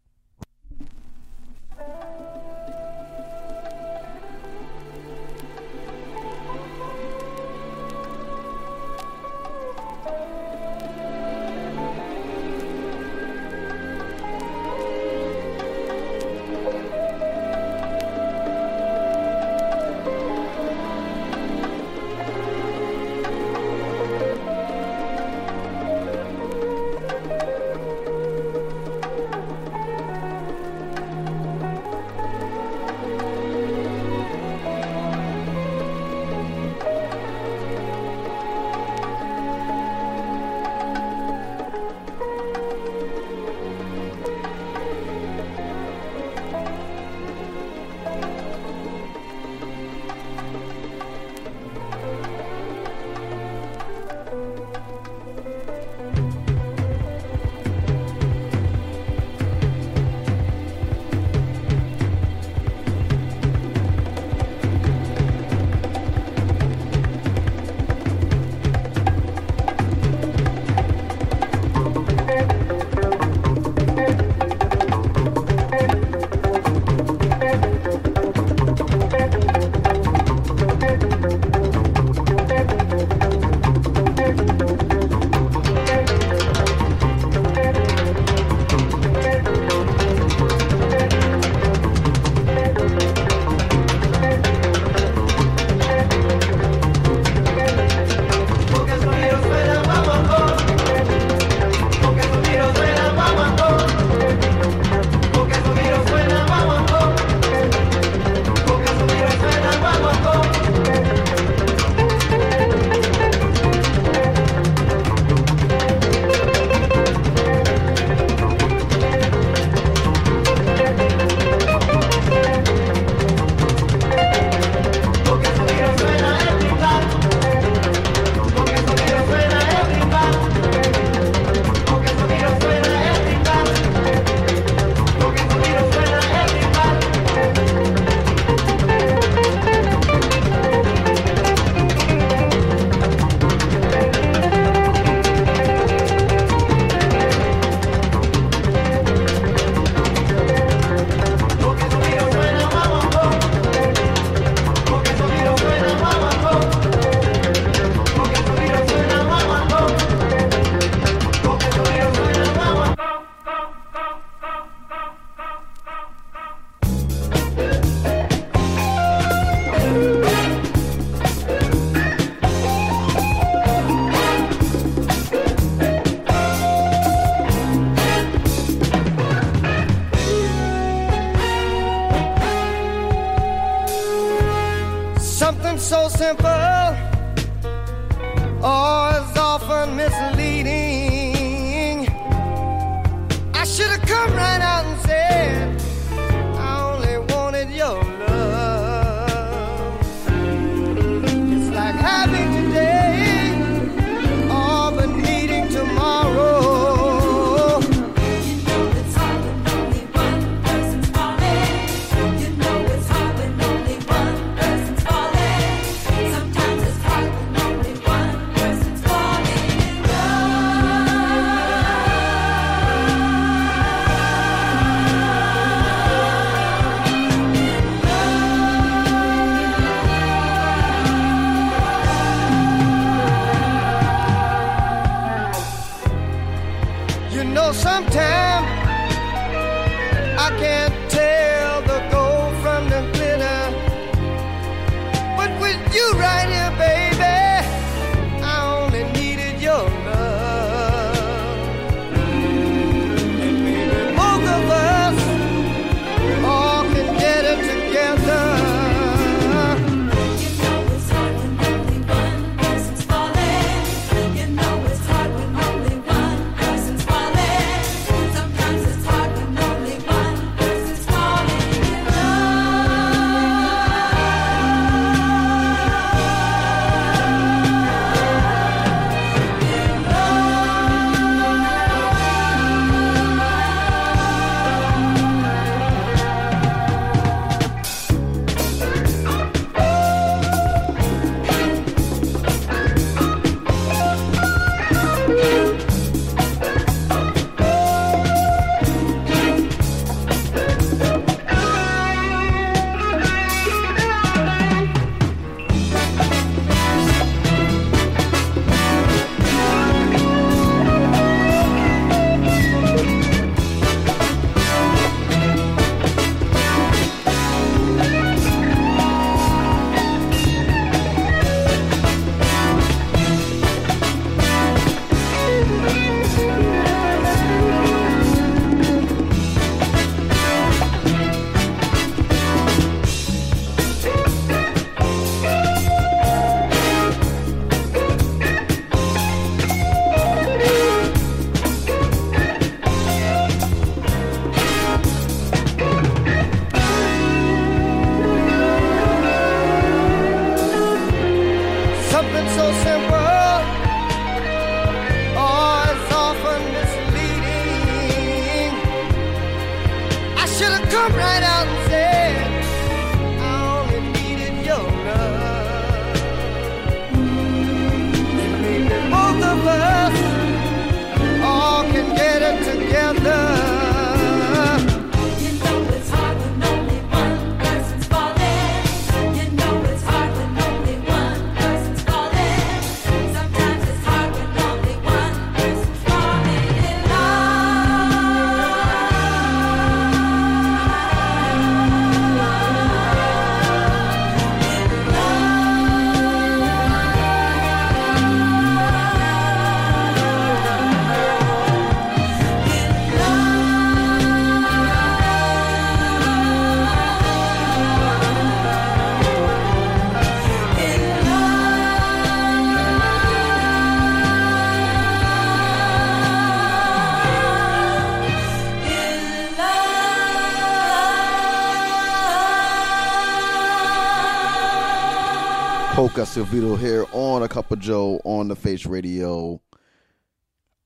Speaker 3: Silvito here on A Cup of Joe on the Face Radio.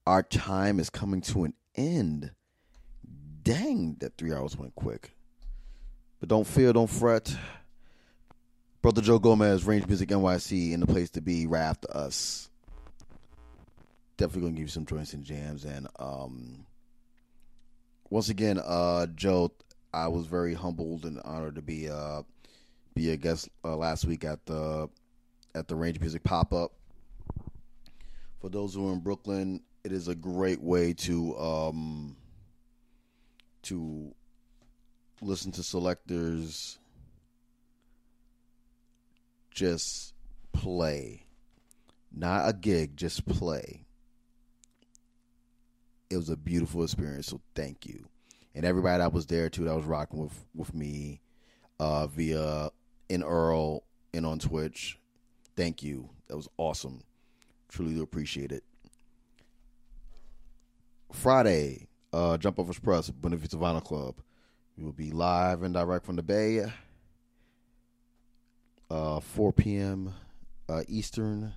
Speaker 3: Our time is coming to an end. Dang, that three hours went quick. But don't fear, don't fret. Brother Joe Gomez, Range Music NYC, in the place to be right after us. Definitely gonna give you some joints and jams. And um, once again, uh, Joe, I was very humbled and honored to be uh, be a guest uh, last week at the at the Range Music pop up. For those who are in Brooklyn, it is a great way to um, to listen to selectors just play, not a gig, just play. It was a beautiful experience, so thank you, and everybody that was there too that was rocking with with me uh, via IRL and on Twitch. Thank you. That was awesome. Truly do appreciate it. Friday, uh, Jump Off Express, Vista Vinyl Club. We will be live and direct from the Bay. Uh, 4 p.m. Uh, Eastern,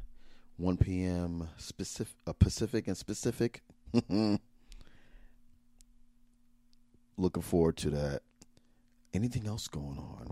Speaker 3: 1 p.m. Specific, uh, Pacific and specific. Looking forward to that. Anything else going on?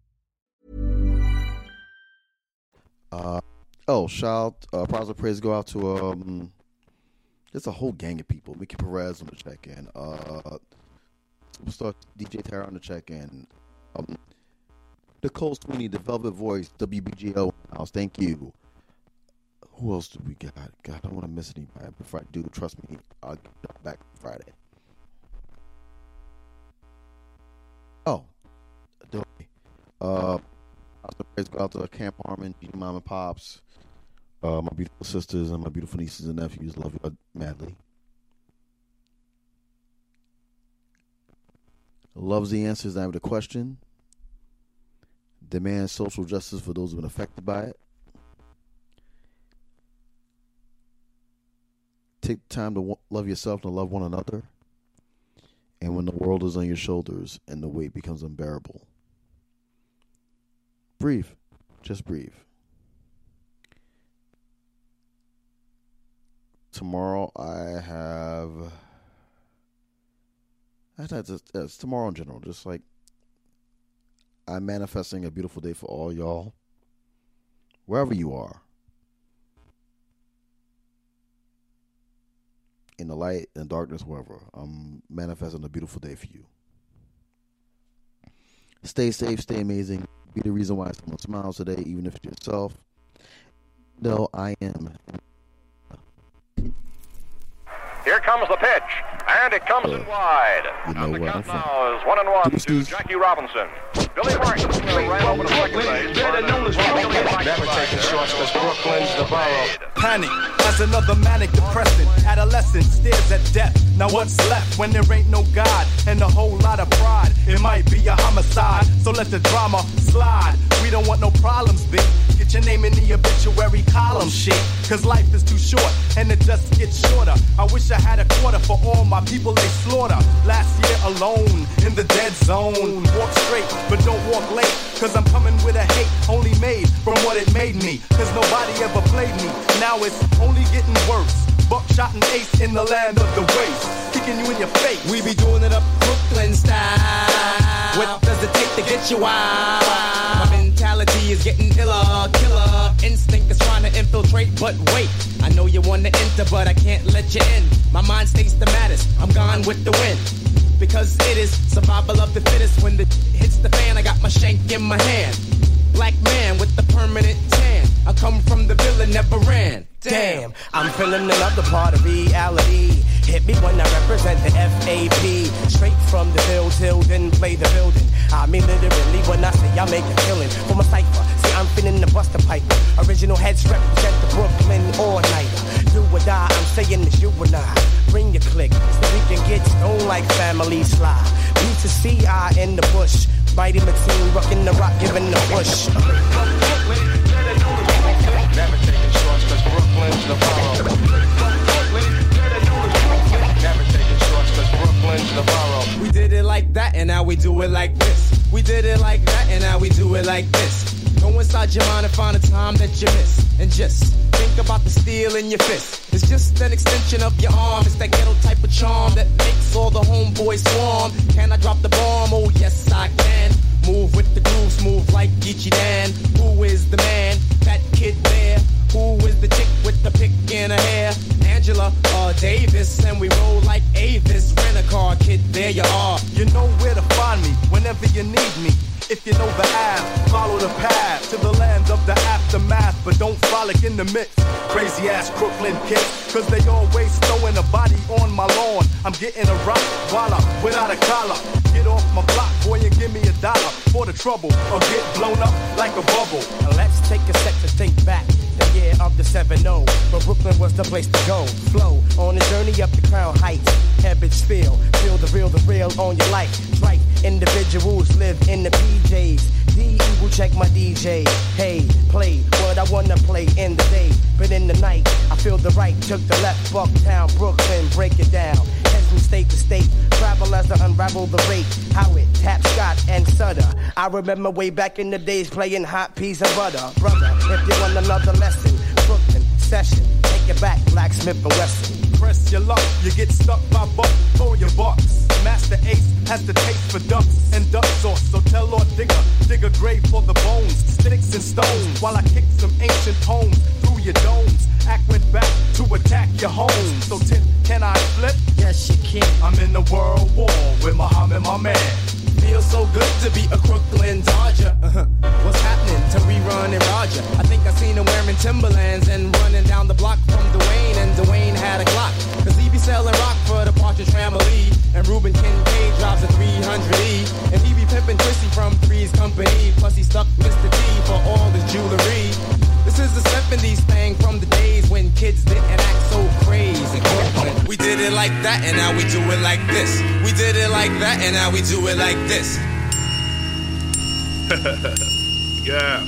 Speaker 3: Uh, oh, shout uh, positive praise go out to um, there's a whole gang of people. Mickey Perez on the check in. Uh, superstar DJ Tara on the check in. Um, Nicole Sweeney, the Velvet Voice, WBGO house. Thank you. Who else do we got? God, I don't want to miss anybody. Before I do, trust me, I'll get back Friday. Oh. Uh, also praise go out to Camp Harmon, Beauty Mom and Pops, uh, my beautiful sisters and my beautiful nieces and nephews. Love you madly. Loves the answers. I have the question. Demands social justice for those who've been affected by it. Take time to love yourself and love one another. And when the world is on your shoulders and the weight becomes unbearable, breathe. Just breathe. Tomorrow I have. It's uh, tomorrow in general. Just like I'm manifesting a beautiful day for all y'all, wherever you are, in the light and darkness, wherever. I'm manifesting a beautiful day for you. Stay safe, stay amazing. Be the reason why someone smiles today, even if it's yourself. No, I am.
Speaker 12: Here comes the pitch, and it comes in oh, wide.
Speaker 3: You know where I'm from.
Speaker 12: Now is one and one to Jackie Robinson. Billy Martin ran over to second base.
Speaker 13: Never taking shorts because Brooklyn's the borough.
Speaker 14: Panic as another manic depressant. Adolescent stares at death. Now what's left when there ain't no God and a whole lot of pride? It might be a homicide, so let the drama slide. We don't want no problems, bitch. Get your name in the obituary column, shit. Cause life is too short and it just gets shorter. I wish I had a quarter for all my people they slaughter. Last year alone in the dead zone. Walk straight, but don't walk late. Cause I'm coming with a hate only made from what it made me. Cause nobody ever played me. Now it's only getting worse. Buckshot and ace in the land of the waste. Kicking you in your face.
Speaker 15: We be doing it up Brooklyn style. What does it take to get you out? My mentality is getting iller, killer. Instinct is trying to infiltrate, but wait. I know you want to enter, but I can't let you in. My mind stays the matters. I'm gone with the wind. Because it is survival of the fittest. When the hits the fan, I got my shank in my hand. Black man with the permanent tan. I come from the villain, never ran.
Speaker 8: Damn, I'm feeling another part of reality. Hit me when I represent the FAP. Straight from the field till then play the building. I mean literally when I say I make a killing for my cipher. See, I'm feeling the buster pipe. Original heads represent the Brooklyn all nighter. Do or die, I'm saying it's you and I. Bring your click so we can get stoned like family slide. We to see I in the bush. Mighty Mateen rocking the rock, giving the push.
Speaker 13: Brooklyn's the borough.
Speaker 15: We did it like that, and now we do it like this. We did it like that, and now we do it like this. Go inside your mind and find a time that you miss. And just think about the steel in your fist. It's just an extension of your arm. It's that ghetto type of charm that makes all the homeboys swarm. Can I drop the bomb? Oh, yes, I can. Move with the groove, smooth like Geechee Dan. Who is the man? That kid there. Who is the chick with the pick in her hair? Angela uh, Davis, and we roll like Avis. Rent a car, kid, there you are.
Speaker 14: You know where to find me whenever you need me. If you know the app, follow the path to the land of the aftermath, but don't frolic in the midst. Crazy ass Crooklyn kids, cause they always throwing a body on my lawn. I'm getting a rock, voila, without a collar. Get off my block, boy, and give me a dollar for the trouble, or get blown up like a bubble.
Speaker 15: Now let's take a sec to think back. The year of the 7 0, but Brooklyn was the place to go. Flow on a journey up the crown heights. Ebbets Field, feel the real, the real on your life. Right, individuals live in the PJs. The evil check my DJ. Hey, play what I wanna play in the day. But in the night, I feel the right, took the left, Bucktown, Brooklyn, break it down. Head from state to state, travel as I unravel the rate. How it tap Scott and Sutter. I remember way back in the days playing hot peas and butter. Brother, if you want another lesson, Brooklyn session, take it back, Blacksmith and Wesson.
Speaker 14: Press your luck, you get stuck by buck, pull your bucks. Masta Ace has the taste for ducks and duck sauce, so tell Lord Digga, dig a grave for the bones, sticks and stones, while I kick some ancient poems through your domes. Act went back to attack your home. So tip, can I flip?
Speaker 7: Yes, you can.
Speaker 14: I'm in the world war with Muhammad, my man.
Speaker 7: Feels so good to be a Crooklyn Dodger. Uh-huh. What's happening to rerun and Roger? I think I seen him wearing Timberlands and running down the block from Dwayne, and Dwayne had a Glock. Cause he be selling rock for the Partridge Family. And Reuben Kincaid drops a 300E. And he be pimping Chrissy from Three's Company. Plus he stuck Mr. T for all his jewelry. This is the 70s thing from the days when kids didn't act so crazy.
Speaker 16: We did it like that and now we do it like this. We did it like that and now we do it like this.
Speaker 17: yeah.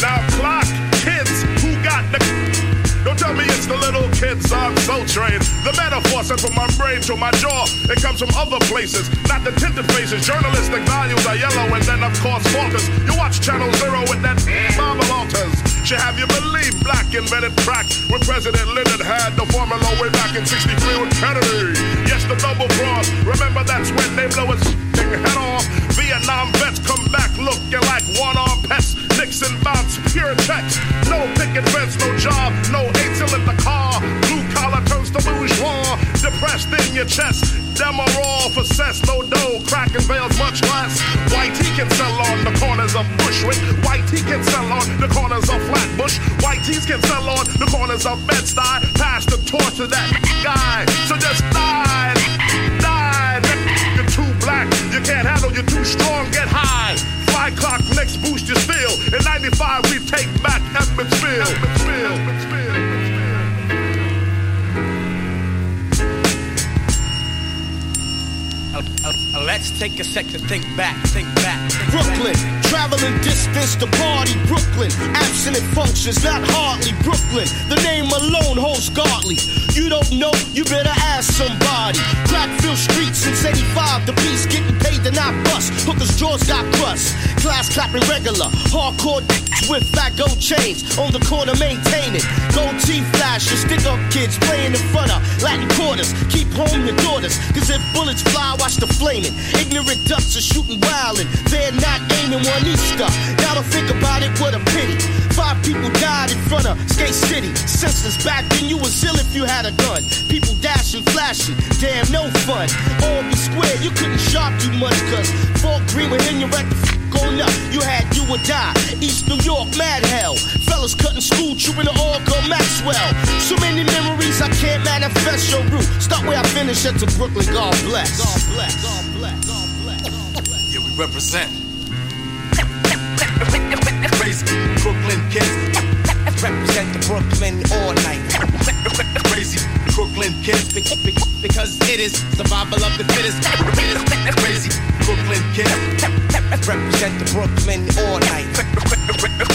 Speaker 17: Now clock kids who got the don't tell me it's the little kids I'm so trained. The metaphor sent from my brain to my jaw. It comes from other places, not the tinted faces. Journalistic values are yellow and then of course falters. You watch Channel Zero with that Mama Walters. Should have you believe black invented crack when President Lyndon had the formula way back in 63 with Kennedy. Yes, the double cross. Remember that's when they blow his head off. Vietnam vets come back looking like one-armed pets. Nixon bounce pure text. No picket fence, no job, no eight till in the car. Blue collar turns to bourgeois. Depressed in your chest. All for cess, no dough. Cracking veils much less. White he can sell on the corners of Bushwick. White he can sell on the corners of Flatbush. White tees can sell on the corners of Bed-Stuy. Pass the torch to that guy. So just die, die. You're too black. You can't handle. You're too strong. Get high. Fly clock next boost your steel. In 95 we take back.
Speaker 15: Uh, uh, let's take a sec to think back, think back. Think
Speaker 8: Brooklyn,
Speaker 15: back.
Speaker 8: traveling distance to party. Brooklyn, abstinent functions, not hardly. Brooklyn, the name alone holds godly. You don't know, you better ask somebody. Crackfield streets since 85, the police getting paid to not bust. Hookers' jaws got crust. Class clapping regular, hardcore with fat gold chains. On the corner maintaining. Gold teeth flashes, stick up kids playing in front of Latin quarters. Keep home your daughters, cause if bullets fly, watch the flaming. Ignorant ducks are shooting wild and they're not aiming one Easter. Now to think about it, what a pity. Five people died in front of Skate City. Senseless back then, you was ill if you had a gun. People dashing, flashing, damn, no fun. All be square, you couldn't shop too much, cause Fort Greene were in your f- on up. You had you and die. East New York, mad hell. Fellas cutting school, chewing the girl Maxwell. So many memories I can't manifest your route. Start where I finish at to Brooklyn, God bless. God bless. God bless. God bless.
Speaker 16: Yeah, we represent.
Speaker 14: Crazy Brooklyn kids.
Speaker 15: Represent the Brooklyn all night.
Speaker 14: Crazy Brooklyn kids.
Speaker 7: Be- be- because it is survival of the fittest.
Speaker 14: Crazy Brooklyn kids.
Speaker 15: Represent the Brooklyn all night.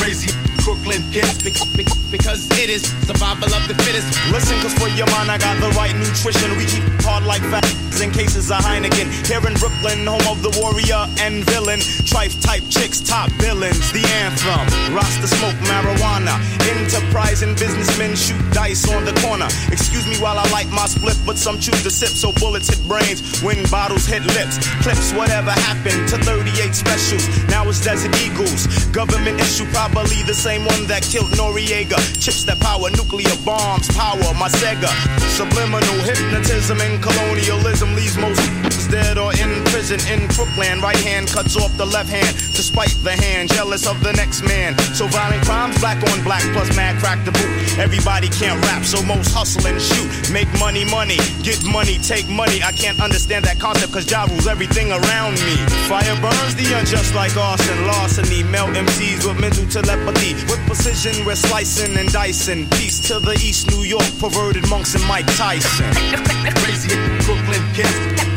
Speaker 14: Crazy Brooklyn
Speaker 7: be- because it is survival of the fittest.
Speaker 18: Listen, cause for your mind, I got the right nutrition. We keep hard like fat in cases of Heineken. Here in Brooklyn, home of the warrior and villain. Trife type chicks, top villains. The anthem. Rasta smoke marijuana. Enterprising businessmen shoot dice on the corner. Excuse me while I light my split, but some choose to sip so bullets hit brains. When bottles hit lips. Clips, whatever happened to 38 specials. Now it's Desert Eagles. Government issue, probably the same one that killed Noriega. Chips that power nuclear bombs, power my Sega. Subliminal hypnotism and colonialism leaves most dead or in prison in Brooklyn. Right hand cuts off the left hand to spite the hand, jealous of the next man. So violent crimes, black on black, plus mad crack the boot. Everybody can't rap, so most hustle and shoot. Make money, money, get money, take money. I can't understand that concept cause Ja rules everything around me. Fire burns the unjust like arson, larceny. Melt MCs with mental telepathy. With precision, we're slicing and dicing. Peace to the East New York, perverted monks and Mike Tyson.
Speaker 8: Crazy Brooklyn kids.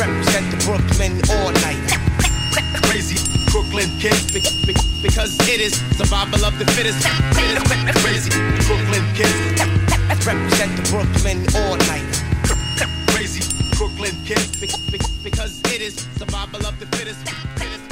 Speaker 8: Represent the Brooklyn all night. Crazy Brooklyn be- Because it is survival of the fittest. Crazy Brooklyn kids. Represent the Brooklyn all night. Crazy Brooklyn be- Because it is survival of the fittest.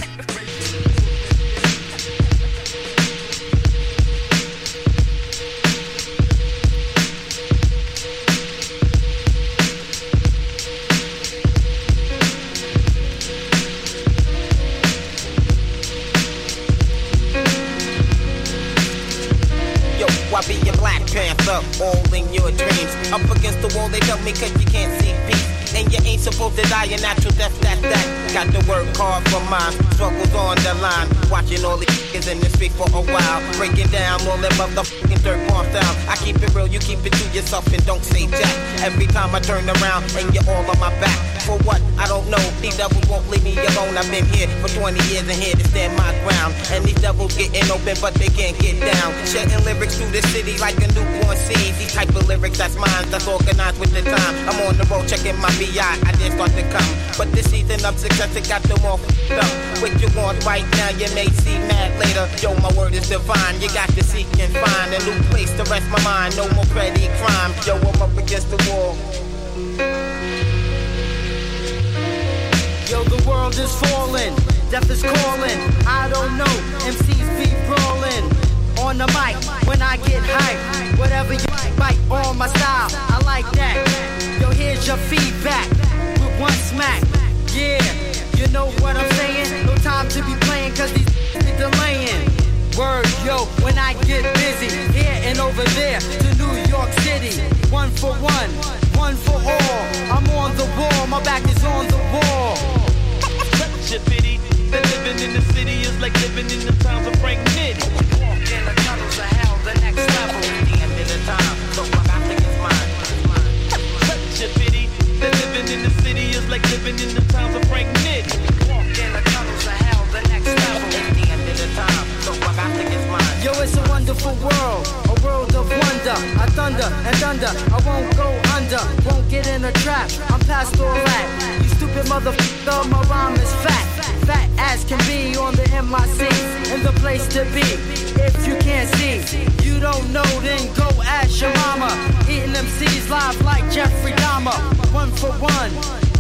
Speaker 8: I be your Black Panther, all in your dreams. Up against the wall, they tell me cause you can't see peace. And you ain't supposed to die a natural death, that's that. Got to work hard for mine, struggles on the line. Watching all these niggas in the street for a while. Breaking down all them motherfucking dirt bomb down. I keep it real, you keep it to yourself and don't say jack. Every time I turn around and you're all on my back. For what? I don't know. These devils won't leave me alone. I've been here for 20 years and here to stand my ground. And these devils getting open, but they can't get down. Shedding lyrics through the city like a newborn seed. These type of lyrics, that's mine, that's organized with the time. I'm on the road checking my BI, I didn't start to come. But this season of success, it got them all f***ed up. What you want right now, you may see mad later. Yo, my word is divine. You got to seek and find a new place to rest my mind. No more petty crime. Yo, I'm up against the wall.
Speaker 7: Yo, the world is falling, death is calling. I don't know, MCs be brawling. On the mic, when I get hype, whatever you bite on my style, I like that. Here's your feedback with one smack. Yeah, you know what I'm saying? No time to be playing, cause these be delaying. Word, yo, when I get busy, here and over there to New York City. One for one, one for all. I'm on the wall, my back is on the wall.
Speaker 15: Such a pity that living in the city is like living in the times of Frank Nitti.
Speaker 7: Walk in the tunnels of hell, the next level.
Speaker 15: Pity that living in the city is like living in the times of Frank Nitti.
Speaker 7: Walk in the tunnels of hell, the next level. The end of the time, so I got to get mine. Yo, it's a wonderful world, a world of wonder. I thunder and thunder, I won't go under, won't get in a trap. I'm past all that. You stupid motherfucker, my rhyme is fat. Fat as can be on the MIC, and the place to be. If you can't see, you don't know, then go ask your mama. Eating them live like Jeffrey Dahmer. One for one,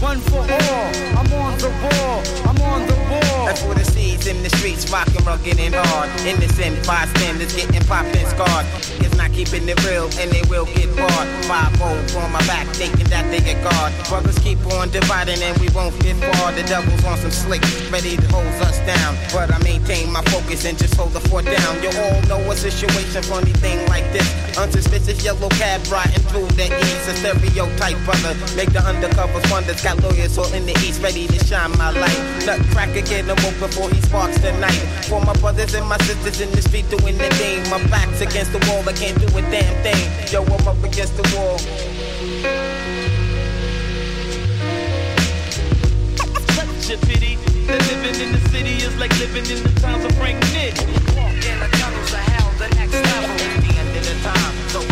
Speaker 7: one for all. I'm on the wall, I'm on the wall.
Speaker 8: That's what it sees in the streets, rockin', rugged and hard. Innocent bystanders getting popped and scarred. It's not keeping it real, and they will get barred. Five old on my back, thinking that they get guard. Brothers keep on dividing, and we won't get far. The devil's on some slick, ready to hold us down. But I maintain my focus and just hold the fort down. You all know a situation, funny thing like this. Unsuspicious yellow cab riding through the east. A stereotype brother, make the undercover wonders. Got lawyers all in the east, ready to shine my light. Nutcracker nigga get him woke before he sparks the night. For my brothers and my sisters in the street doing the game. My back's against the wall, I can't do a damn thing. Yo, I'm up against the wall.
Speaker 15: Such a pity that living in the city is like living in the towns of Frank Nick. Walk in the tunnels of hell, the
Speaker 7: next level.
Speaker 8: The end of the time, so